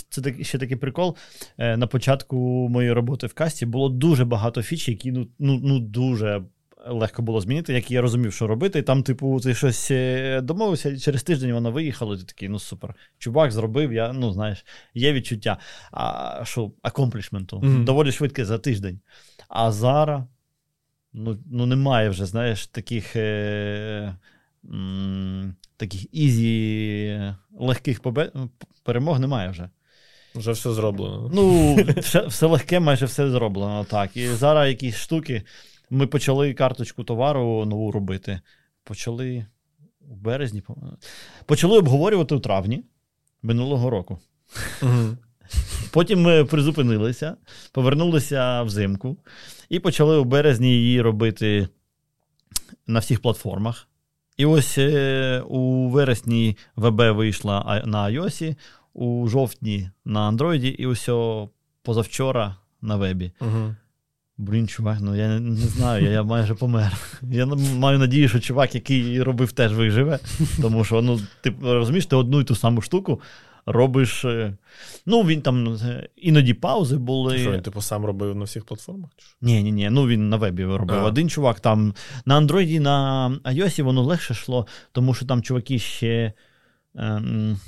це ще такий прикол. Е, на початку моєї роботи в Касті було дуже багато фіч, які ну, ну, ну дуже легко було змінити, як я розумів, що робити. І там, типу, ти щось е, домовився, і через тиждень воно виїхало, і ти такий, ну супер. Чувак зробив, я, ну, знаєш, є відчуття. А що акомплішменту mm-hmm. доволі швидке за тиждень. А зараз ну, ну немає вже, знаєш, таких. Е, Таких easy, легких побед... перемог немає вже. Вже все зроблено. Ну, все все легке, майже все зроблено. так. І зараз якісь штуки. Ми почали карточку товару нову робити. Почали у березні. Почали обговорювати у травні минулого року. Потім ми призупинилися, повернулися взимку і почали у березні її робити на всіх платформах. І ось е, у вересні ВБ вийшла на iOS, у жовтні на Android, і ось позавчора на вебі. Угу. Блін, чувак, ну я не знаю, я, я майже помер. Я маю надію, що чувак, який робив, теж виживе. Тому що, ну, ти розумієш, ти одну і ту саму штуку робиш. Е, ну, він там е, іноді паузи були. Що він, типу, сам робив на всіх платформах? Ні, ні, ні. Ну він на вебі робив. А. Один чувак там на Android, на iOS воно легше йшло, тому що там чуваки ще. Ем,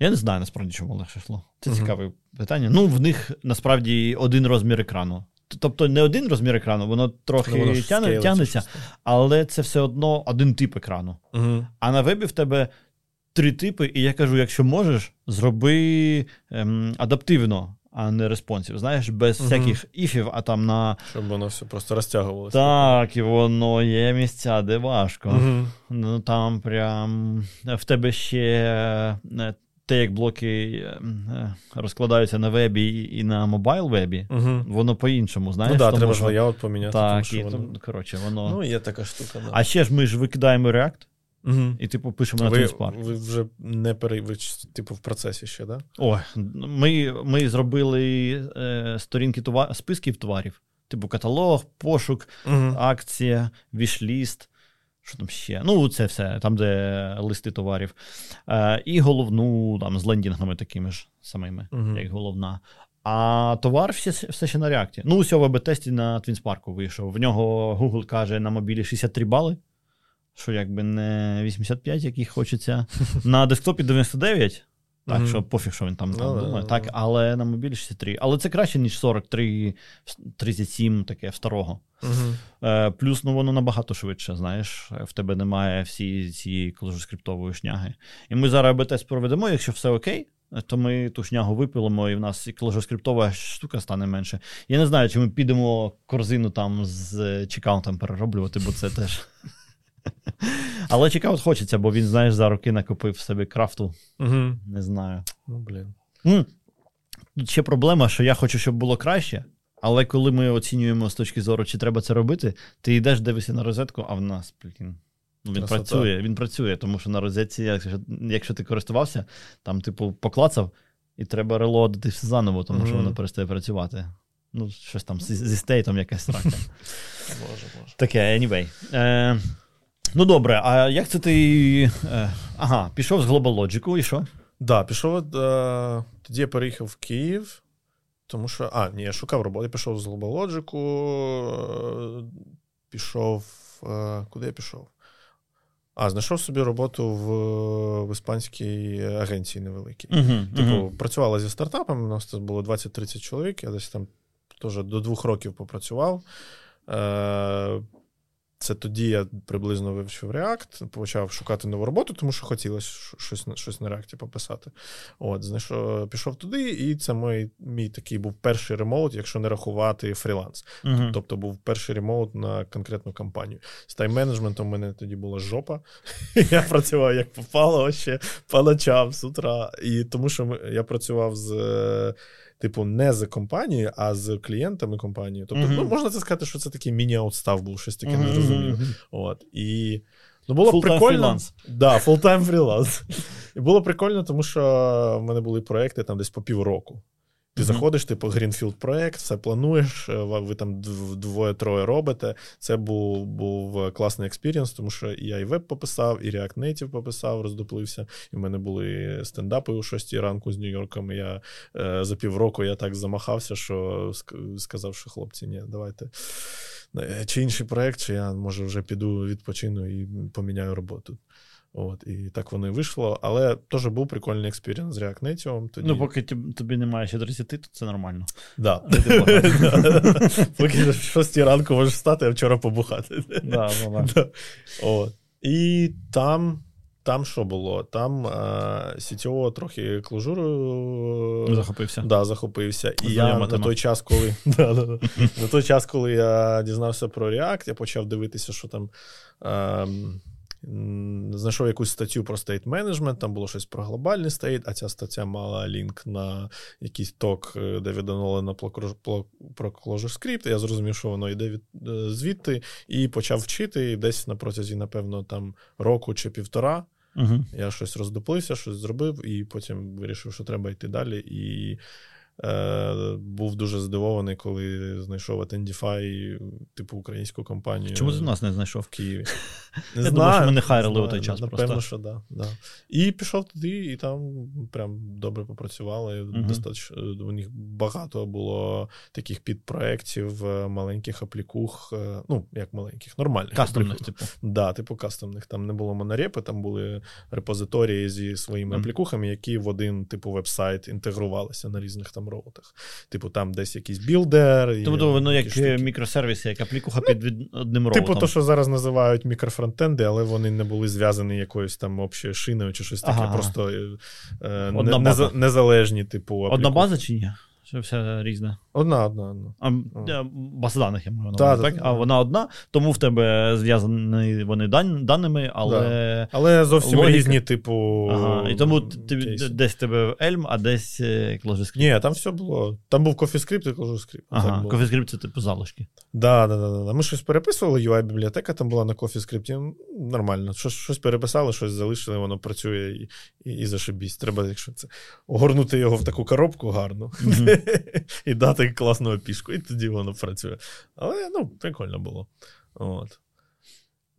я не знаю насправді, чому легше йшло. Це uh цікаве питання. Ну, в них насправді один розмір екрану. Тобто не один розмір екрану, воно трохи ну, воно тяне, тягнеться, але це все одно один тип екрану. Угу. А на вебі в тебе три типи, і я кажу: якщо можеш, зроби ем, адаптивно, а не респонсів. Знаєш, без угу. всяких іфів, а там на. Щоб воно все просто розтягувалося. Так, і воно є місця, де важко. Угу. Ну там прям в тебе ще е, те, як блоки е, розкладаються на вебі і на мобайл вебі, угу. воно по-іншому. знаєш. Ну так, треба ж layout поміняти. Так, тому, і, воно... коротше, воно... Ну, є така штука. Да. А ще ж ми ж викидаємо React. Угу. І, типу, пишемо ви, на TwinSpark. Ви вже не пере... ви, типу, в процесі ще, так? Да? О, ми ми зробили е, сторінки товар... списків товарів, типу каталог, пошук, угу. акція, вішліст. Що там ще? Ну, це все, там, де листи товарів. Е, І головну там з лендінгами такими ж самими, uh-huh. як головна. А товар все, все ще на реакті. Ну, усього ВБ-тесті на Твінспарку вийшов. В нього Google каже на мобілі 63 бали, що якби не 85, яких хочеться. На десктопі 99. Так, mm-hmm. що пофіг, що він там, там no, думає. No, так, Але на мобілі 63. Але це краще, ніж 43, 37, таке в старого. Mm-hmm. Е, Плюс ну, воно набагато швидше, знаєш, в тебе немає всі цієї кложоскриптової шняги. І ми зараз АБ-тест проведемо, якщо все окей. То ми ту шнягу випилимо, і в нас кложоскриптова штука стане менше. Я не знаю, чи ми підемо корзину там з чекаунтом перероблювати, бо це теж. Але чекаут хочеться, бо він, знаєш, за роки накопив собі крафту. Угу. Не знаю. Ну, блін. Тут ще проблема, що я хочу, щоб було краще, але коли ми оцінюємо з точки зору, чи треба це робити, ти йдеш, дивишся на розетку, а в нас, блін. Ну, він Красота. працює, він працює, тому що на розетці, якщо, якщо ти користувався, там, типу, поклацав, і треба релодити все заново, тому що воно перестає працювати. Ну, щось там зі, зі стейтом якась срака. Боже, боже. Таке, anyway. Е, Ну добре, а як це ти. Е, ага, пішов з Global Logic і що? Так, да, пішов. Е, тоді я переїхав в Київ, тому що. А, ні, я шукав роботу. Я пішов з Global Logic, е, пішов. Куди я пішов? А, знайшов собі роботу в в іспанській агенції невеликій. Uh-huh, типу, uh-huh. працювала зі стартапами, у нас було 20-30 чоловік, я десь там теж до двох років попрацював. Е, це тоді я приблизно вивчив React, почав шукати нову роботу, тому що хотілося щось щось на React пописати. От, знайшов, пішов туди, і це мій мій такий був перший ремоут, якщо не рахувати фріланс. Uh-huh. Тобто був перший ремоут на конкретну компанію. З тайм-менеджментом у мене тоді була жопа. Я працював як попало ще по ночам з утра. І тому що я працював з типу, не з компанією, а з клієнтами компанії. Тобто, mm-hmm. ну, можна це сказати, що це такий міні-аутстав був, щось таке mm-hmm. незрозуміле. От. І ну, було full прикольно. Да, full-time фріланс. І було прикольно, тому що в мене були проекти там десь по півроку. Ти mm-hmm. заходиш, типу, Greenfield проект, все плануєш, е, ви там двоє-троє робите. Це був був класний experience, тому що я і веб пописав, і React Native пописав, роздуплився. І в мене були стендапи у 6 ранку з Нью-Йорком. і Я е, за півроку я так замахався, що сказав, що хлопці, ні, давайте. Е, чи інший проект, чи я може вже піду відпочину і поміняю роботу. От, І так воно і вийшло. Але теж був прикольний experience з React Native. Тоді... Ну, поки тобі немає ще 30, то це нормально. Да. Поки в 6 ранку можеш встати, а вчора побухати. Да, От. І там. Там що було? Там а, CTO трохи кложурою захопився. Да, захопився. І я на той час, коли да, да, на той час, коли я дізнався про React, я почав дивитися, що там. А, Знайшов якусь статтю про state management, там було щось про глобальний state, а ця стаття мала лінк на якийсь ток, е, Девіда Нолана про ClojureScript. Я зрозумів, що воно йде від е, звідти, і почав вчити. І десь на протязі, напевно, там року чи півтора. uh Я щось роздуплився, щось зробив, і потім вирішив, що треба йти далі. І Е, Був дуже здивований, коли знайшов Attendify, типу українську компанію. Чому ти нас не знайшов в Києві? Не Я знаю, думаю, що ми не хайрили у той час. Напевно, просто. що да, да. І пішов туди, і там прям добре попрацювали. Uh-huh. Достатньо, у них багато було таких підпроєктів, е, маленьких аплікух, е, ну, як маленьких, нормальних. Кастомних, типу. Да, типу кастомних. Там не було монорепи, там були репозиторії зі своїми uh-huh. аплікухами, які в один типу веб-сайт інтегрувалися на різних там роутах. Типу, там десь якийсь білдер. Тобто воно як штуки. мікросервіси, як аплікуха ну, під одним роутом. Типу, то, що зараз називають мікрофронтенди, але вони не були зв'язані якоюсь там общою шиною чи щось таке. Ага. Просто е, не, незалежні, типу. Аплікуха. Одна база чи ні? Чи все різне? Одна, одна, одна. А, я- База даних я маю на Та, увазі, та, так? та. А вона одна, тому в тебе зв'язані вони дан- даними, але. Але зовсім Логіка. різні, типу. Ага, і тому ти, десь в тебе Elm, а десь е, ClojuScript. Ні, там все було. Там був CoffeeScript і ClojuScript. Ага. CoffeeScript це типу залишки. Да, да, да, да. Ми щось переписували, UI-бібліотека там була на CoffeeScript. Нормально. Щось, щось переписали, щось залишили, воно працює і, і, і зашибісь. Треба, якщо це огорнути його в таку коробку гарну Мгм. і дати класну опішку, і тоді воно працює. Але ну, прикольно було. От.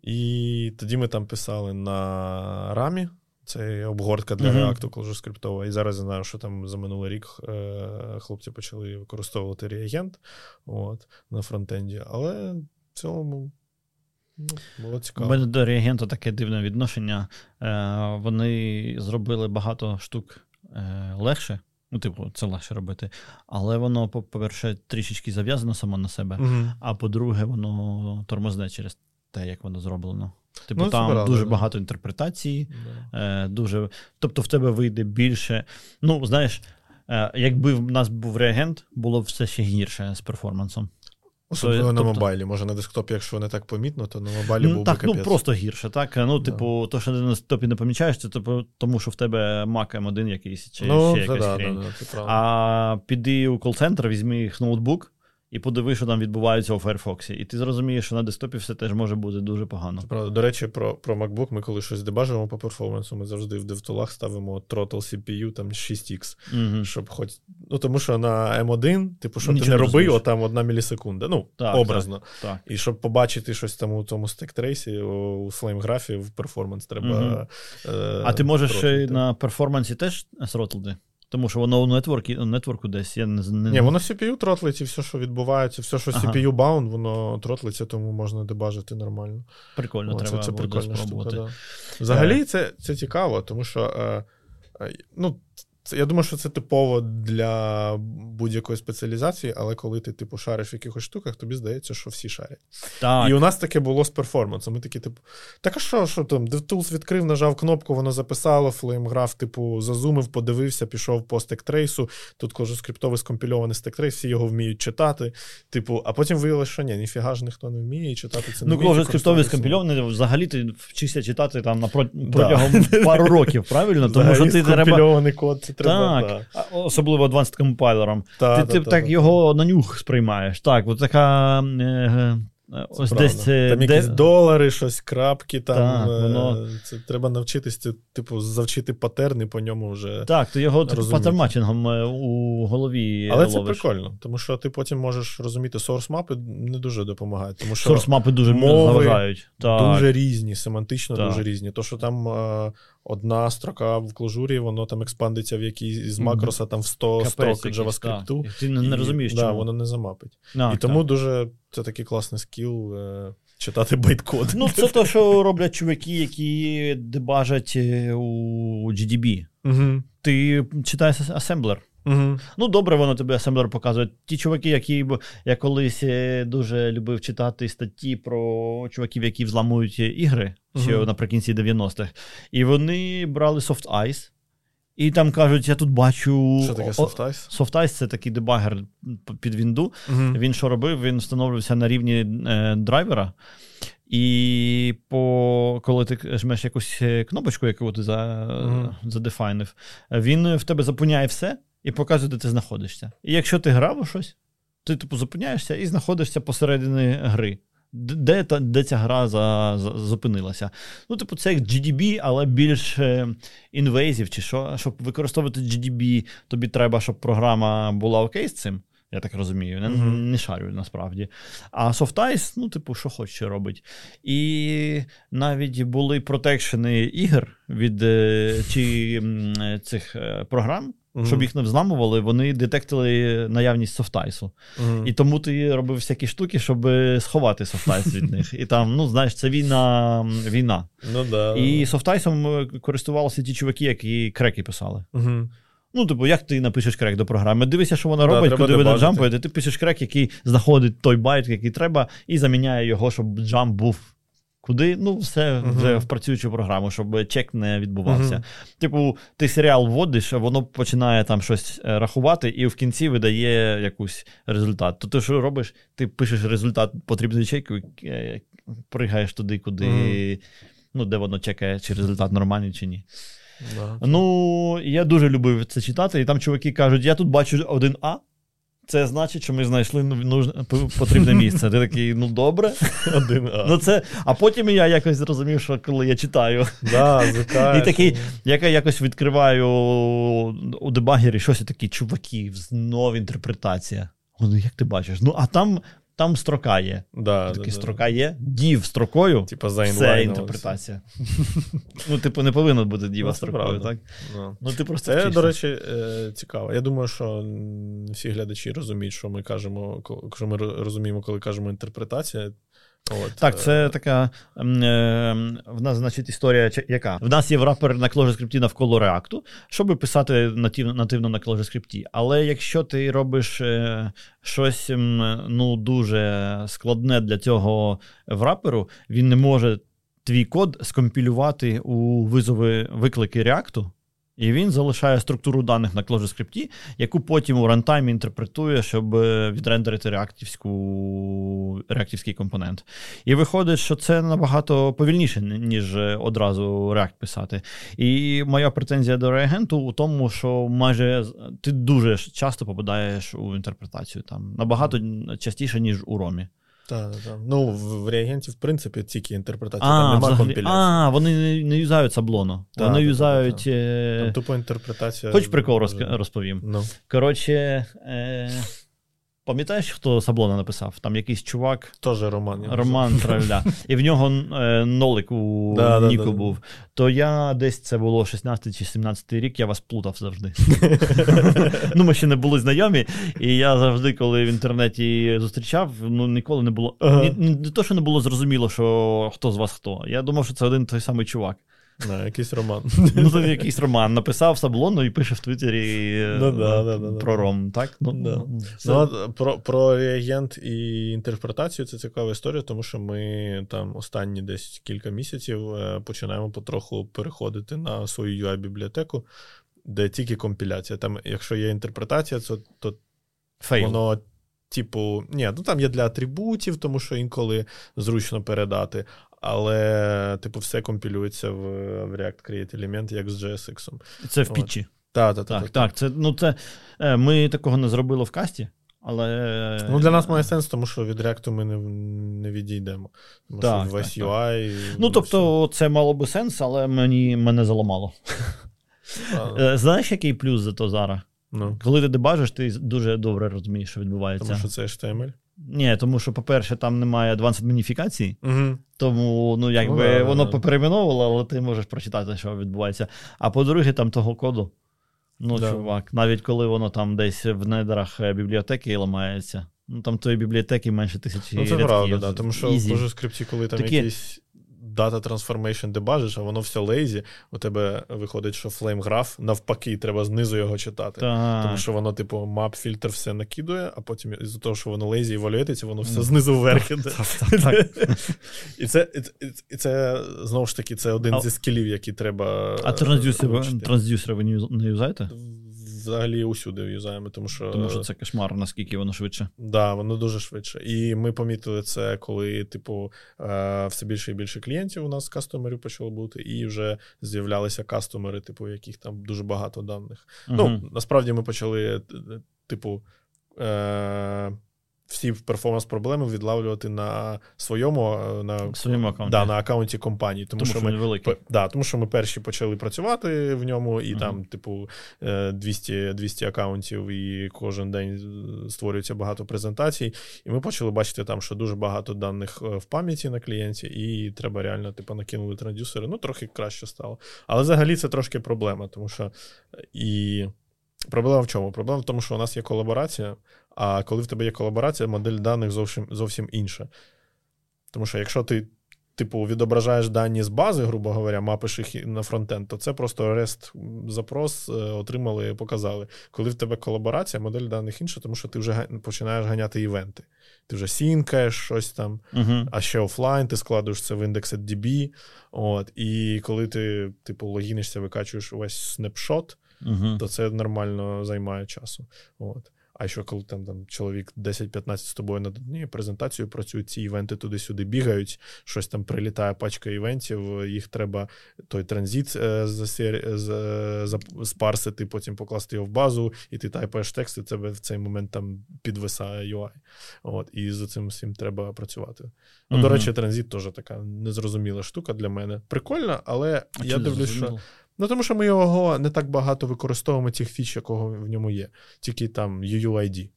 І тоді ми там писали на рамі. Це обгортка для реакту ClojuScript. І зараз я знаю, що там за минулий рік е, хлопці почали використовувати реагент от, на фронтенді. Але в цілому ну, було У мене до реагенту таке дивне відношення. Е, вони зробили багато штук е, легше. Ну, типу, це легше робити. Але воно, по- по-перше, трішечки зав'язано само на себе. угу. А по-друге, воно тормозне через те, як воно зроблено. Типу, Ну, там правда, дуже да. багато інтерпретацій, Да. е, дуже. Тобто, в тебе вийде більше. Ну, знаєш, е, якби в нас був реагент, було б все ще гірше з перформансом. Особливо на тобто- мобайлі. Може на десктопі, якщо не так помітно, то на мобайлі Ну, був так, би ну просто гірше, так. Ну, Да. типу, то, що ти на десктопі не помічаєш, це типу, тому, що в тебе Mac M1 якийсь чи ну, ще якась да, хрень. да, да. А піди у кол-центр, візьми їх ноутбук і подиви, що там відбувається у Firefox. І ти зрозумієш, що на десктопі все теж може бути дуже погано. Це правда. До речі, про, про MacBook ми коли щось дебажимо по перформансу, ми завжди в DevTools ставимо throttle CPU там 6X, Угу. щоб хоч. Ну, тому що на M1, типу, щоб Нічого ти не розумієш. отам одна мілісекунда. Ну, Так, образно. Так. І щоб побачити щось там у тому stack trace-і, у flame graph-і, в перформанс треба. Мгм. Е, А ти можеш тротлити. ще на performance-і теж тротлити? Тому що воно у нетворкі, network-у десь. Я не, не... Ні, воно CPU тротлить, і все, що відбувається, все, що Ага. CPU bound, воно тротлиться, тому можна дебажити нормально. Прикольно, О, треба це, це прикольно спробувати. штука. Да. Взагалі, це, це цікаво, тому що е, е, ну, це, я думаю, що це типово для будь-якої спеціалізації, але коли ти типу шариш в якихось штуках, тобі здається, що всі шарять. Так. І у нас таке було з перформансом. Ми такі, типу, так а що, що там? DevTools відкрив, нажав кнопку, воно записало, флеймграф, типу, зазумив, подивився, пішов по стектрейсу. Тут кожен скриптовий скомпільований стектрейс, всі його вміють читати. Типу, а потім виявилося, що ні, ніфіга ж ніхто не вміє і читати це. Ну, скриптові користуватися. скомпільовані, взагалі ти вчишся читати там на про- протягом пару років, правильно? Тому що ти треба. код, треба. Так, да. особливо advanced компайлером. Та, ти та, ти та, так та. його на нюх сприймаєш. Так, от така. е, е, Ось Правда. десь це. Там де- якісь долари, щось, крапки, там. Так, е, воно- Це треба навчитись, це, типу, завчити патерни по ньому вже. Так, ти його типу, е, у голові Але це прикольно, тому що ти потім можеш розуміти source мапи не дуже допомагають. Тому що Source мапи дуже мови заважають. Так. дуже різні, семантично Так. дуже різні. То, що там е, одна строка в кложурі, воно там expand-иться в якій з макроса там в 100 Капець строк якийсь, JavaScript. так. І Ти не, не розумієш, да, чому. воно не замапить. Так, і тому так. дуже це такий класний skill е, читати байткод. Ну, це те, що роблять чуваки, які дебажать е, у GDB. Угу. Ти читаєш асемблер. Угу. Ну, добре, воно тобі асемблер показує. Ті чуваки, які б- я колись е, дуже любив читати статті про чуваків, які взламують ігри ще Мгм. наприкінці 90-х. І вони брали Soft Ice, і там кажуть: я тут бачу. Що таке о- Soft Ice? Soft Ice це такий дебагер під Вінду. Угу. Він що робив? Він встановлювався на рівні е, драйвера. І по, коли ти жмеш якусь е, кнопочку, яку ти за, Мгм. задефайнив, він в тебе зупиняє все і показує, де ти знаходишся. І якщо ти грав у щось, ти типу зупиняєшся і знаходишся посередині гри. Де, та, де ця гра за, за, зупинилася? Ну, типу, це як GDB, але більш е, інвейзів, чи що, щоб використовувати GDB, тобі треба, щоб програма була окей з цим. Я так розумію, не, Мгм. не шарю насправді. А SoftIce, ну, типу, що хоче робить. І навіть були протекшени ігор від е, чи е, цих е, програм, Мгм. щоб їх не взламували, вони детектили наявність софтайсу. Мгм. І тому ти робив всякі штуки, щоб сховати SoftICE від них. І там, ну знаєш, це війна. війна. Ну да. І SoftICE-ом е, користувалися ті чуваки, які креки писали. Угу. Ну, типу, як ти напишеш крек до програми? Дивися, що вона робить, треба куди вона jump-ує, ти пишеш крек, який знаходить той байт, який треба, і заміняє його, щоб jump був Куди ну все вже uh-huh. в працюючу програму, щоб check не відбувався. Uh-huh. Типу, ти серіал вводиш, а воно починає там щось е, рахувати, і в кінці видає якийсь результат. То ти що робиш? Ти пишеш результат потрібної check-у, е, пригаєш туди, куди, uh-huh. ну, де воно чекає, чи результат нормальний, чи ні. Ну, я дуже любив це читати, і там чуваки кажуть: я тут бачу один А. Це значить, що ми знайшли нужне, потрібне місце. Ти такий, ну добре. Один а. Ну, це, А потім я якось зрозумів, що коли я читаю, да, і такий, як я якось відкриваю у дебагері щось і такі, чуваки, знову інтерпретація. Ну, як ти бачиш? Ну, а там там строка є. Да, Такий да, строка є, дів строкою. Типа за Це інтерпретація. ну, типу, не повинно бути діва ну, строкою, так? No. Ну, ти просто Це, до речі, е, цікаво. Я думаю, що всі глядачі розуміють, що ми кажемо, що ми розуміємо, коли кажемо інтерпретація. От, Так, це е, така е, в нас, значить, історія, яка? В нас є врапер на ClojureScript навколо реакту, щоб писати нативно, нативно на ClojureScript. Але якщо ти робиш е, щось ну, дуже складне для цього враперу, він не може твій код скомпілювати у визови виклики реакту. І він залишає структуру даних на ClojureScript, яку потім у рантаймі інтерпретує, щоб е, відрендерити реактивську, реактивський компонент. І виходить, що це набагато повільніше, ніж е, одразу React писати. І моя претензія до реагенту у тому, що майже ти дуже часто попадаєш у інтерпретацію там набагато частіше, ніж у Ромі. Так, так. Ну, в реагенті, в принципі, тільки інтерпретація. А, там немає компіляції. А, вони не, юзають саблону. Так, вони юзають. Та, е... Там тупо інтерпретація. Хоч прикол розповім. Ну. Коротше. Е... Пам'ятаєш, хто Саблона написав? Там якийсь чувак. Теж Роман. Роман Траля. І в нього е, нолик у да, Ніку да, був. То я десь це було 16 чи 17 рік, я вас плутав завжди. ну, Ми ще не були знайомі, і я завжди, коли в інтернеті зустрічав, ну ніколи не було. Ага. Не, не то, що не було зрозуміло, що хто з вас хто. Я думав, що це один той самий чувак. Да, якийсь роман. Ну, це якийсь роман. Написав саблону і пише в Твіттері ну, да, да, да, про ром. так? Ну, да. це... ну, Про про реагент і інтерпретацію це цікава історія, тому що ми там останні десь кілька місяців е, починаємо потроху переходити на свою UI-бібліотеку, де тільки компіляція. Там, Якщо є інтерпретація, то, то воно. Типу, ні, ну там є для атрибутів, тому що інколи зручно передати але, типу, все компілюється в в React Create Element, як з JSX. Це в пітчі. Так, так, так. Так, це, ну, це, е, Ми такого не зробили в касті. Але... Ну, Для нас має сенс, тому що від React ми не не відійдемо. Тому так, що весь так, UI. Так. Ну, тобто, це мало би сенс, але мені мене заламало. Е, знаєш, який плюс за то зараз? Ну. Коли ти дебажиш, ти дуже добре розумієш, що відбувається. Тому що це HTML? Ні, тому що, по-перше, там немає advanced мініфікації, угу. тому ну, якби ну, воно поперейменовувало, але ти можеш прочитати, що відбувається. А по-друге, там того коду. Ну, да. чувак, навіть коли воно там десь в недрах е, бібліотеки ламається, ну там тої бібліотеки менше тисячі. Ну, це рядків. правда, да, тому що в скрипті, коли там Такі... якісь Data Transformation дебажиш, а воно все лейзі, у тебе виходить, що Flame Graph, навпаки, треба знизу його читати. Так. Тому що воно, типу, map фільтр все накидує, а потім із-за того, що воно лейзі і валюється, воно все знизу вверх іде. І це, і це знову ж таки, це один зі скілів, які треба. А трансдюсери ви не юзаєте? Взагалі усюди в'юзаємо, тому що Тому що це кошмар, наскільки воно швидше. Так, да, воно дуже швидше. І ми помітили це, коли, типу, е, все більше і більше клієнтів у нас кастомерів почало бути, і вже з'являлися кастомери, типу, яких там дуже багато даних. uh Ну, насправді ми почали, типу. Е- всі перформанс-проблеми відлавлювати на своєму е, на своєму аккаунті да, на аккаунті компанії. Тому, тому що ми великий. Да, тому що ми перші почали працювати в ньому, і uh-huh. там, типу, 200 200 аккаунтів, і кожен день створюється багато презентацій. І ми почали бачити там, що дуже багато даних е, в пам'яті на клієнті, і треба реально, типу, накинули традюсери. Ну, трохи краще стало. Але взагалі це трошки проблема, тому що і. Проблема в чому? Проблема в тому, що у нас є колаборація, а коли в тебе є колаборація, модель даних зовсім зовсім інша. Тому що якщо ти типу, відображаєш дані з бази, грубо говоря, мапиш їх на фронтенд, то це просто REST запрос, е, отримали, показали. Коли в тебе колаборація, модель даних інша, тому що ти вже починаєш ганяти івенти. Ти вже сінкаєш щось там, uh-huh. а ще офлайн, ти складуєш це в DB. От, І коли ти, типу, логінишся, викачуєш увесь снапшот, uh-huh. то це нормально займає часу. От. А що коли там там чоловік 10-15 з тобою над однією презентацією працюють, ці івенти туди-сюди бігають, щось там прилітає пачка івентів, їх треба той транзит е, спарсити, потім покласти його в базу, і ти тайпаєш текст, і тебе в цей момент там підвисає UI. От, І за цим всім треба працювати. Ну, угу. До речі, транзит теж така незрозуміла штука для мене. Прикольна, але а я дивлюсь, що. Ну, тому що ми його не так багато використовуємо цих фіч, якого в ньому є, тільки там UUID.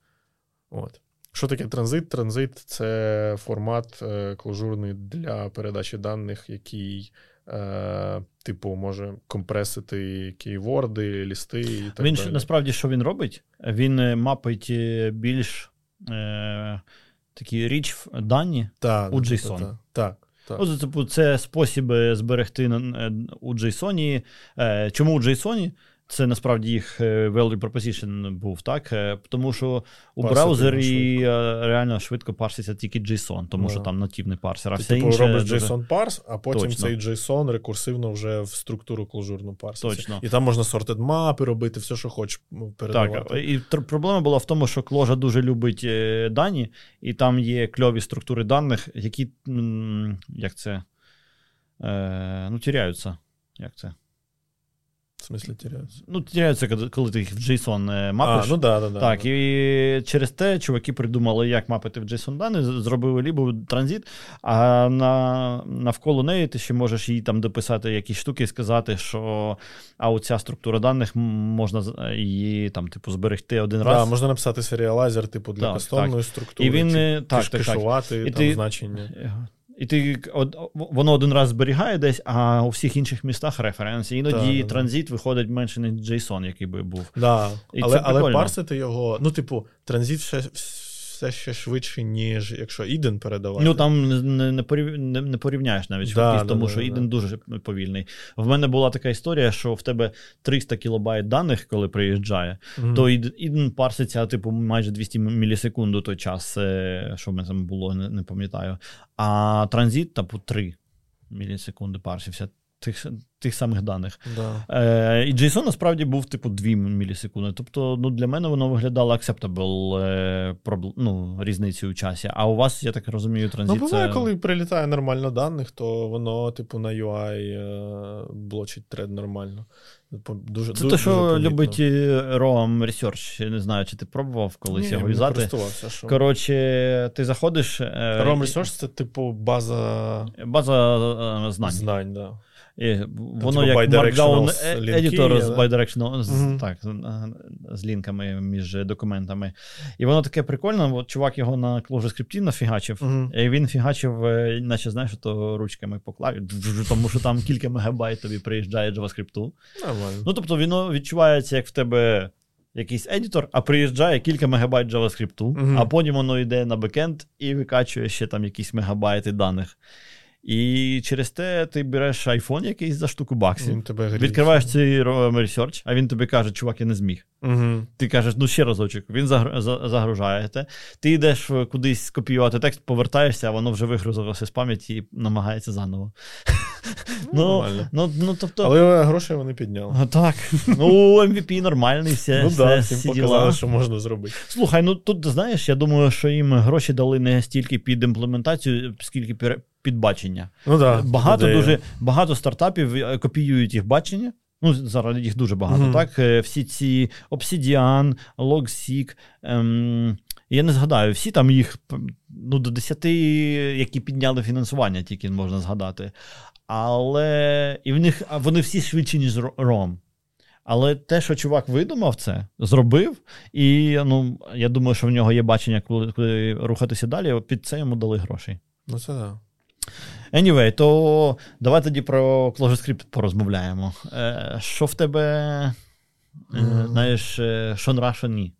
От. Що таке транзит? Транзит це формат е, клажурний для передачі даних, який, е, типу, може компресити кейворди, лісти і так він далі. насправді що він робить? Він е, мапить е, більш е, такі річ дані та, у JSON. Так. Та, та. Так. Ну, типу, це спосіб зберегти е, у JSON. Е, чому у JSON? Це насправді їх е, value proposition був, так? Тому що у Парсити браузері реально швидко парситься тільки JSON, тому yeah. що там нативний парсер. А Ти все типу, інше робиш дуже... JSON парс, а потім Точно. цей JSON рекурсивно вже в структуру клажурну парситься. Точно. І там можна sorted мапи робити, все, що хочеш передавати. Так, і проблема була в тому, що кложа дуже любить дані, і там є кльові структури даних, які як це? Е, Ну, тіряються. Як це? В смислі тіряються? Ну, тіряються, коли ти їх в JSON е, мапиш. А, ну да, да, да. Так, і через те чуваки придумали, як мапити в JSON дані, зробили лібо транзит, а на, навколо неї ти ще можеш їй там дописати якісь штуки і сказати, що а оця структура даних можна її там, типу, зберегти один раз. Так, можна написати серіалайзер, типу, для так, кастомної так. структури, і він, чи е, так, кешувати так, там ти... значення. І ти од, воно один раз зберігає десь, а у всіх інших містах референс. Іноді да, транзит да. виходить менше, ніж JSON, який би був. Да. І Але але парсити його, ну, типу, транзит ще все ще швидше, ніж якщо Іден передавати. Ну там не не, порів... не, не порівняєш навіть швидкість, да, тому да, що Іден дуже повільний. В мене була така історія, що в тебе 300 кілобайт даних, коли приїжджає, mm-hmm. то Іден парситься, типу, майже 200 мілісекунд у той час, е, що в мене там було, не, не пам'ятаю. А транзит, типу, 3 мілісекунди парсився тих тих самих даних. Да. Е, І JSON насправді був типу 2 мілісекунди. Тобто, ну, для мене воно виглядало acceptable е, ну, різниці у часі. А у вас, я так розумію, транзит. Ну, буває, це... коли прилітає нормально даних, то воно, типу, на UI е, блочить тред нормально. Дуже, Це дуже, те, що дуже любить е, ROM Research. Я не знаю, чи ти пробував колись Ні, його. Що? Коротше, ти заходиш. ROM Research це, типу, база База знань. Знань, да. І Воно як Markdown Editor з bidirectional, mm-hmm. так, з лінками між документами. І воно таке прикольне, от чувак його на ClojureScript нафігачив, mm-hmm. і він фігачив, е, наче знаєш, то ручками по клаві, тому що там кілька мегабайт тобі приїжджає JavaScript. Ну, тобто, воно відчувається, як в тебе. Якийсь editor, а приїжджає кілька мегабайт JavaScript, uh-huh. а потім воно йде на backend і викачує ще там якісь мегабайти даних. І через те ти береш iPhone якийсь за штуку баксів, тебе відкриваєш цей research, а він тобі каже, чувак, я не зміг. Угу. Ти кажеш, ну ще разочок, він загружає. те. Ти йдеш кудись копіювати текст, повертаєшся, а воно вже вигрузилося з пам'яті і намагається заново. Ну, ну, ну, тобто... Але гроші вони підняли. Так. Ну, MVP нормальний, все. Ну так, всім показали, що можна зробити. Слухай, ну тут знаєш, я думаю, що їм гроші дали не стільки під імплементацію, скільки під бачення. Ну, да, Багато дуже багато стартапів е, копіюють їх бачення. Ну, зараз їх дуже багато, mm-hmm. так? Е, всі ці Obsidian, LogSeq, ем, я не згадаю, всі там їх ну, до 10, які підняли фінансування, тільки можна згадати. Але і в них вони всі швидші, ніж Ром. Але те, що чувак видумав це, зробив, і ну, я думаю, що в нього є бачення, коли, коли рухатися далі, під це йому дали грошей. Ну, це так. Anyway, то давай тоді про ClojureScript порозмовляємо. Е, Що в тебе, mm. знаєш, що нра, що ні?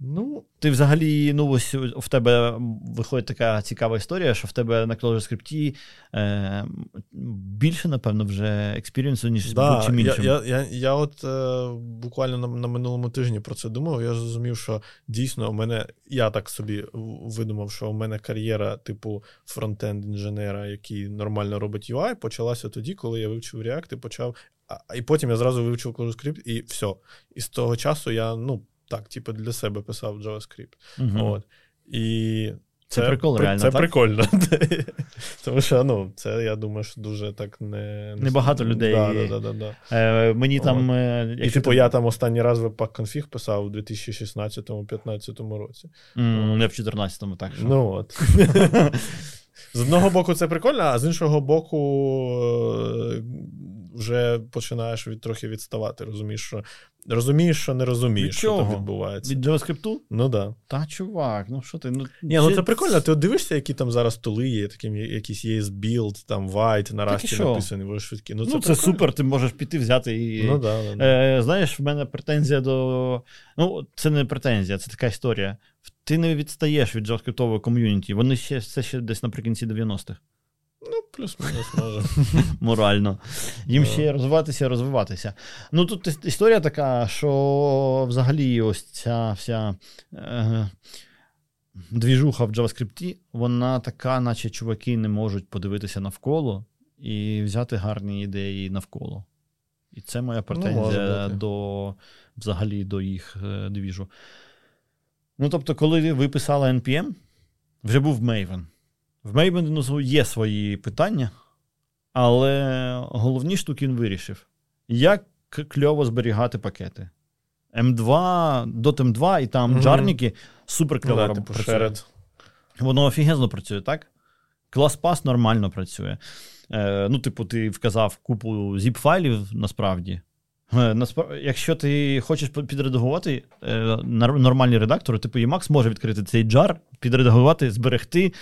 Ну, Ти взагалі, ну ось в тебе виходить така цікава історія, що в тебе на ClojureScript е, більше, напевно, вже experience-у, ніж да, будь-чим іншим. Я я, я, я от е, буквально на, на минулому тижні про це думав. Я зрозумів, що дійсно у мене, я так собі видумав, що у мене кар'єра, типу frontend інженера, який нормально робить UI, почалася тоді, коли я вивчив React і почав. А, і потім я зразу вивчив ClojureScript, і все. І з того часу я, ну так, типу, для себе писав JavaScript. Угу. От. І це, це прикол, реально. Це так? прикольно. Тому що ну, це, я думаю, що дуже так не. Небагато людей. Да, да, да, да, Е, Мені там. Е, І типу, я там останній раз веб-пак конфіг писав у 2016-2015 році. Mm, не в 14-му, так. що. Ну от. З одного боку, це прикольно, а з іншого боку, вже починаєш від трохи відставати. Розумієш, що розумієш, що не розумієш, від що там відбувається. Від JavaScript? Ну да. Та, чувак, ну що ти? Ну, Ні, ну це прикольно. Ти от дивишся, які там зараз тули є, таким якісь є build, там White, на Расті написані, вони швидкі. Ну, це, ну, це супер, ти можеш піти взяти і. Ну, да, да, да. Е, Знаєш, в мене претензія до. Ну, це не претензія, це така історія. Ти не відстаєш від JavaScript ком'юніті. Вони ще це ще десь наприкінці 90-х. Ну, плюс-мінус може. Морально. Їм ще розвиватися і розвиватися. Ну тут історія така, що взагалі ось ця вся е, двіжуха в JavaScript, вона така, наче чуваки не можуть подивитися навколо і взяти гарні ідеї навколо. І це моя претензія ну, до взагалі до їх е, двіжу. Ну, тобто, коли ви писали NPM, вже був Maven. В Maven є свої питання, але головні штуки він вирішив. Як кльово зберігати пакети. М2, до М2 і там mm-hmm. джарники супер кльово да, типу працює. Воно офігезно працює, так? Клас пас нормально працює. Е, Ну, типу, ти вказав купу zip-файлів насправді. Е, якщо ти хочеш підредагувати е, нормальні редактори, типу Emacs може відкрити цей джар, підредагувати, зберегти.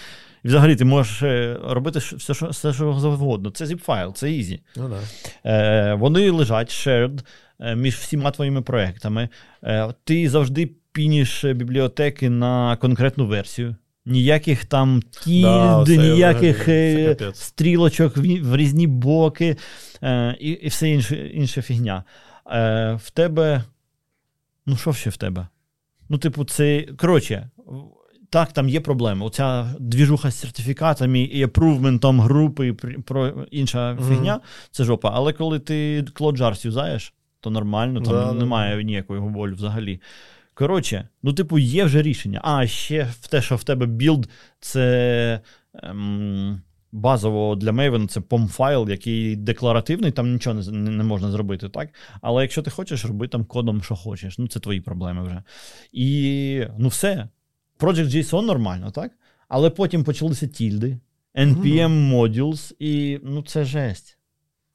Взагалі ти можеш е, робити все, що все, що завгодно. Це zip-файл, це easy. Ну, да. Е, Вони лежать shared між всіма твоїми проектами. Е, Ти завжди пініш бібліотеки на конкретну версію. Ніяких там тільд, да, ніяких це стрілочок в, в різні боки е, і і все інше, інша фігня. Е, В тебе. Ну, що ще в тебе? Ну, типу, це. Коротше, так, там є проблеми. Оця двіжуха з сертифікатами і approvement-ом групи, і про інша mm-hmm. фігня це жопа. Але коли ти Clojure юзаєш, то нормально, там да, немає ніякої болю взагалі. Коротше, ну, типу, є вже рішення. А ще в те, що в тебе build, це ем, базово для Maven це POM-файл, який декларативний, там нічого не, не можна зробити, так? Але якщо ти хочеш, роби там кодом, що хочеш. Ну, це твої проблеми вже. І ну все. Project JSON нормально, так? Але потім почалися тільди, NPM modules, і ну, це жесть.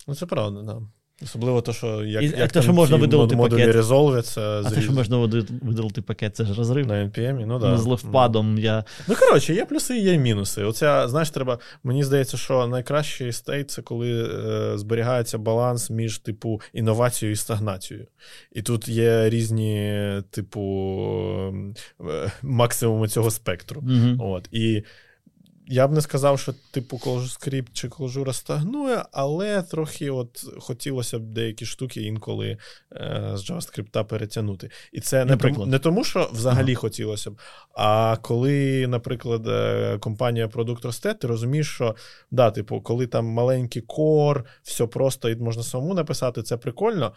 Ну, це правда, так. Да. Особливо те, що як, і, як те, що можна видалити пакет. резолвяться. А те, що можна видалити пакет, це ж розрив. На NPM, ну да. з левпадом. Я... Ну, коротше, є плюси і є мінуси. Оця, знаєш, треба. Мені здається, що найкращий стейт це коли е, зберігається баланс між, типу, інновацією і стагнацією. І тут є різні, типу, е, максимуми цього спектру. Угу. От. І я б не сказав, що типу ClojureScript чи Clojure стагнує, але трохи от хотілося б деякі штуки інколи е, з JavaScript перетягнути. І це не, тому, не тому, що взагалі ага. хотілося б, а коли, наприклад, е, компанія продукт росте, ти розумієш, що да, типу, коли там маленький кор, все просто і можна самому написати, це прикольно.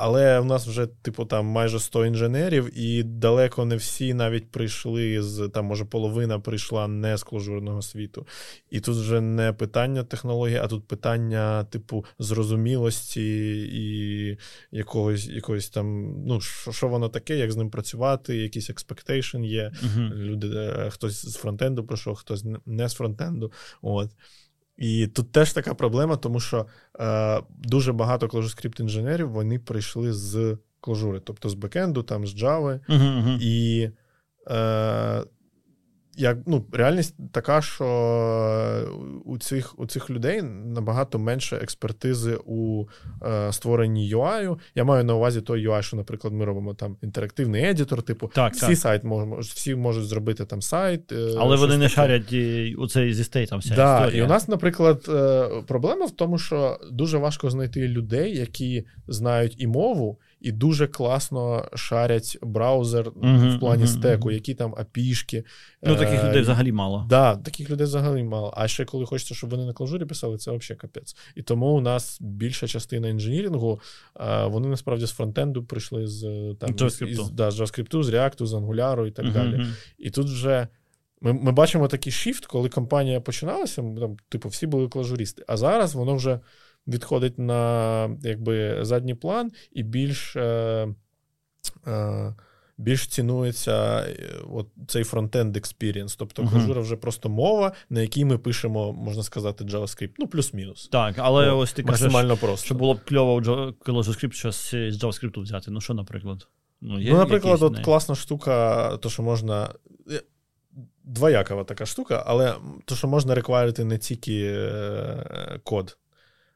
Але в нас вже, типу, там майже 100 інженерів, і далеко не всі навіть прийшли з там, може, половина прийшла не з кложурного світу. І тут вже не питання технології, а тут питання, типу, зрозумілості і якогось якогось там, ну, що, що воно таке, як з ним працювати, якийсь expectation є. Uh-huh. Люди, е, хтось з фронтенду пройшов, хтось не з фронтенду. От. І тут теж така проблема, тому що е, дуже багато ClojureScript інженерів вони прийшли з Clojure, тобто з бекенду, там з Java. Uh-huh, uh-huh. І е, як ну, реальність така, що у цих у цих людей набагато менше експертизи у е, створенні UI. Я маю на увазі той UI, що, наприклад, ми робимо там інтерактивний едітор, типу, так, всі так. сайт можуть, всі можуть зробити там сайт. Е, Але вони не шарять у цей зі стейтом вся да, історія. І у нас, наприклад, е, проблема в тому, що дуже важко знайти людей, які знають і мову і дуже класно шарять браузер uh-huh, в плані uh-huh, стеку, які там апішки. Ну, таких людей взагалі мало. Да, таких людей взагалі мало. А ще коли хочеться, щоб вони на клажурі писали, це взагалі капець. І тому у нас більша частина інженірінгу, вони насправді з фронтенду прийшли з там JavaScript. Із, да, з JavaScript, з React, з Angular і так uh-huh, далі. І тут вже. Ми ми бачимо такий shift, коли компанія починалася, там, типу, всі були кложуристи. А зараз воно вже відходить на якби, задній план і більш е, е, більш цінується е, от цей frontend experience. Тобто uh-huh. вже просто мова, на якій ми пишемо, можна сказати, JavaScript. Ну, плюс-мінус. Так, але О, ось ти максимально кажеш, просто. що було б кльово JavaScript щось з JavaScript взяти. Ну, що, наприклад? Ну, є ну наприклад, от класна штука, то, що можна. Е, двоякова така штука, але то, що можна реквайрити не тільки е, код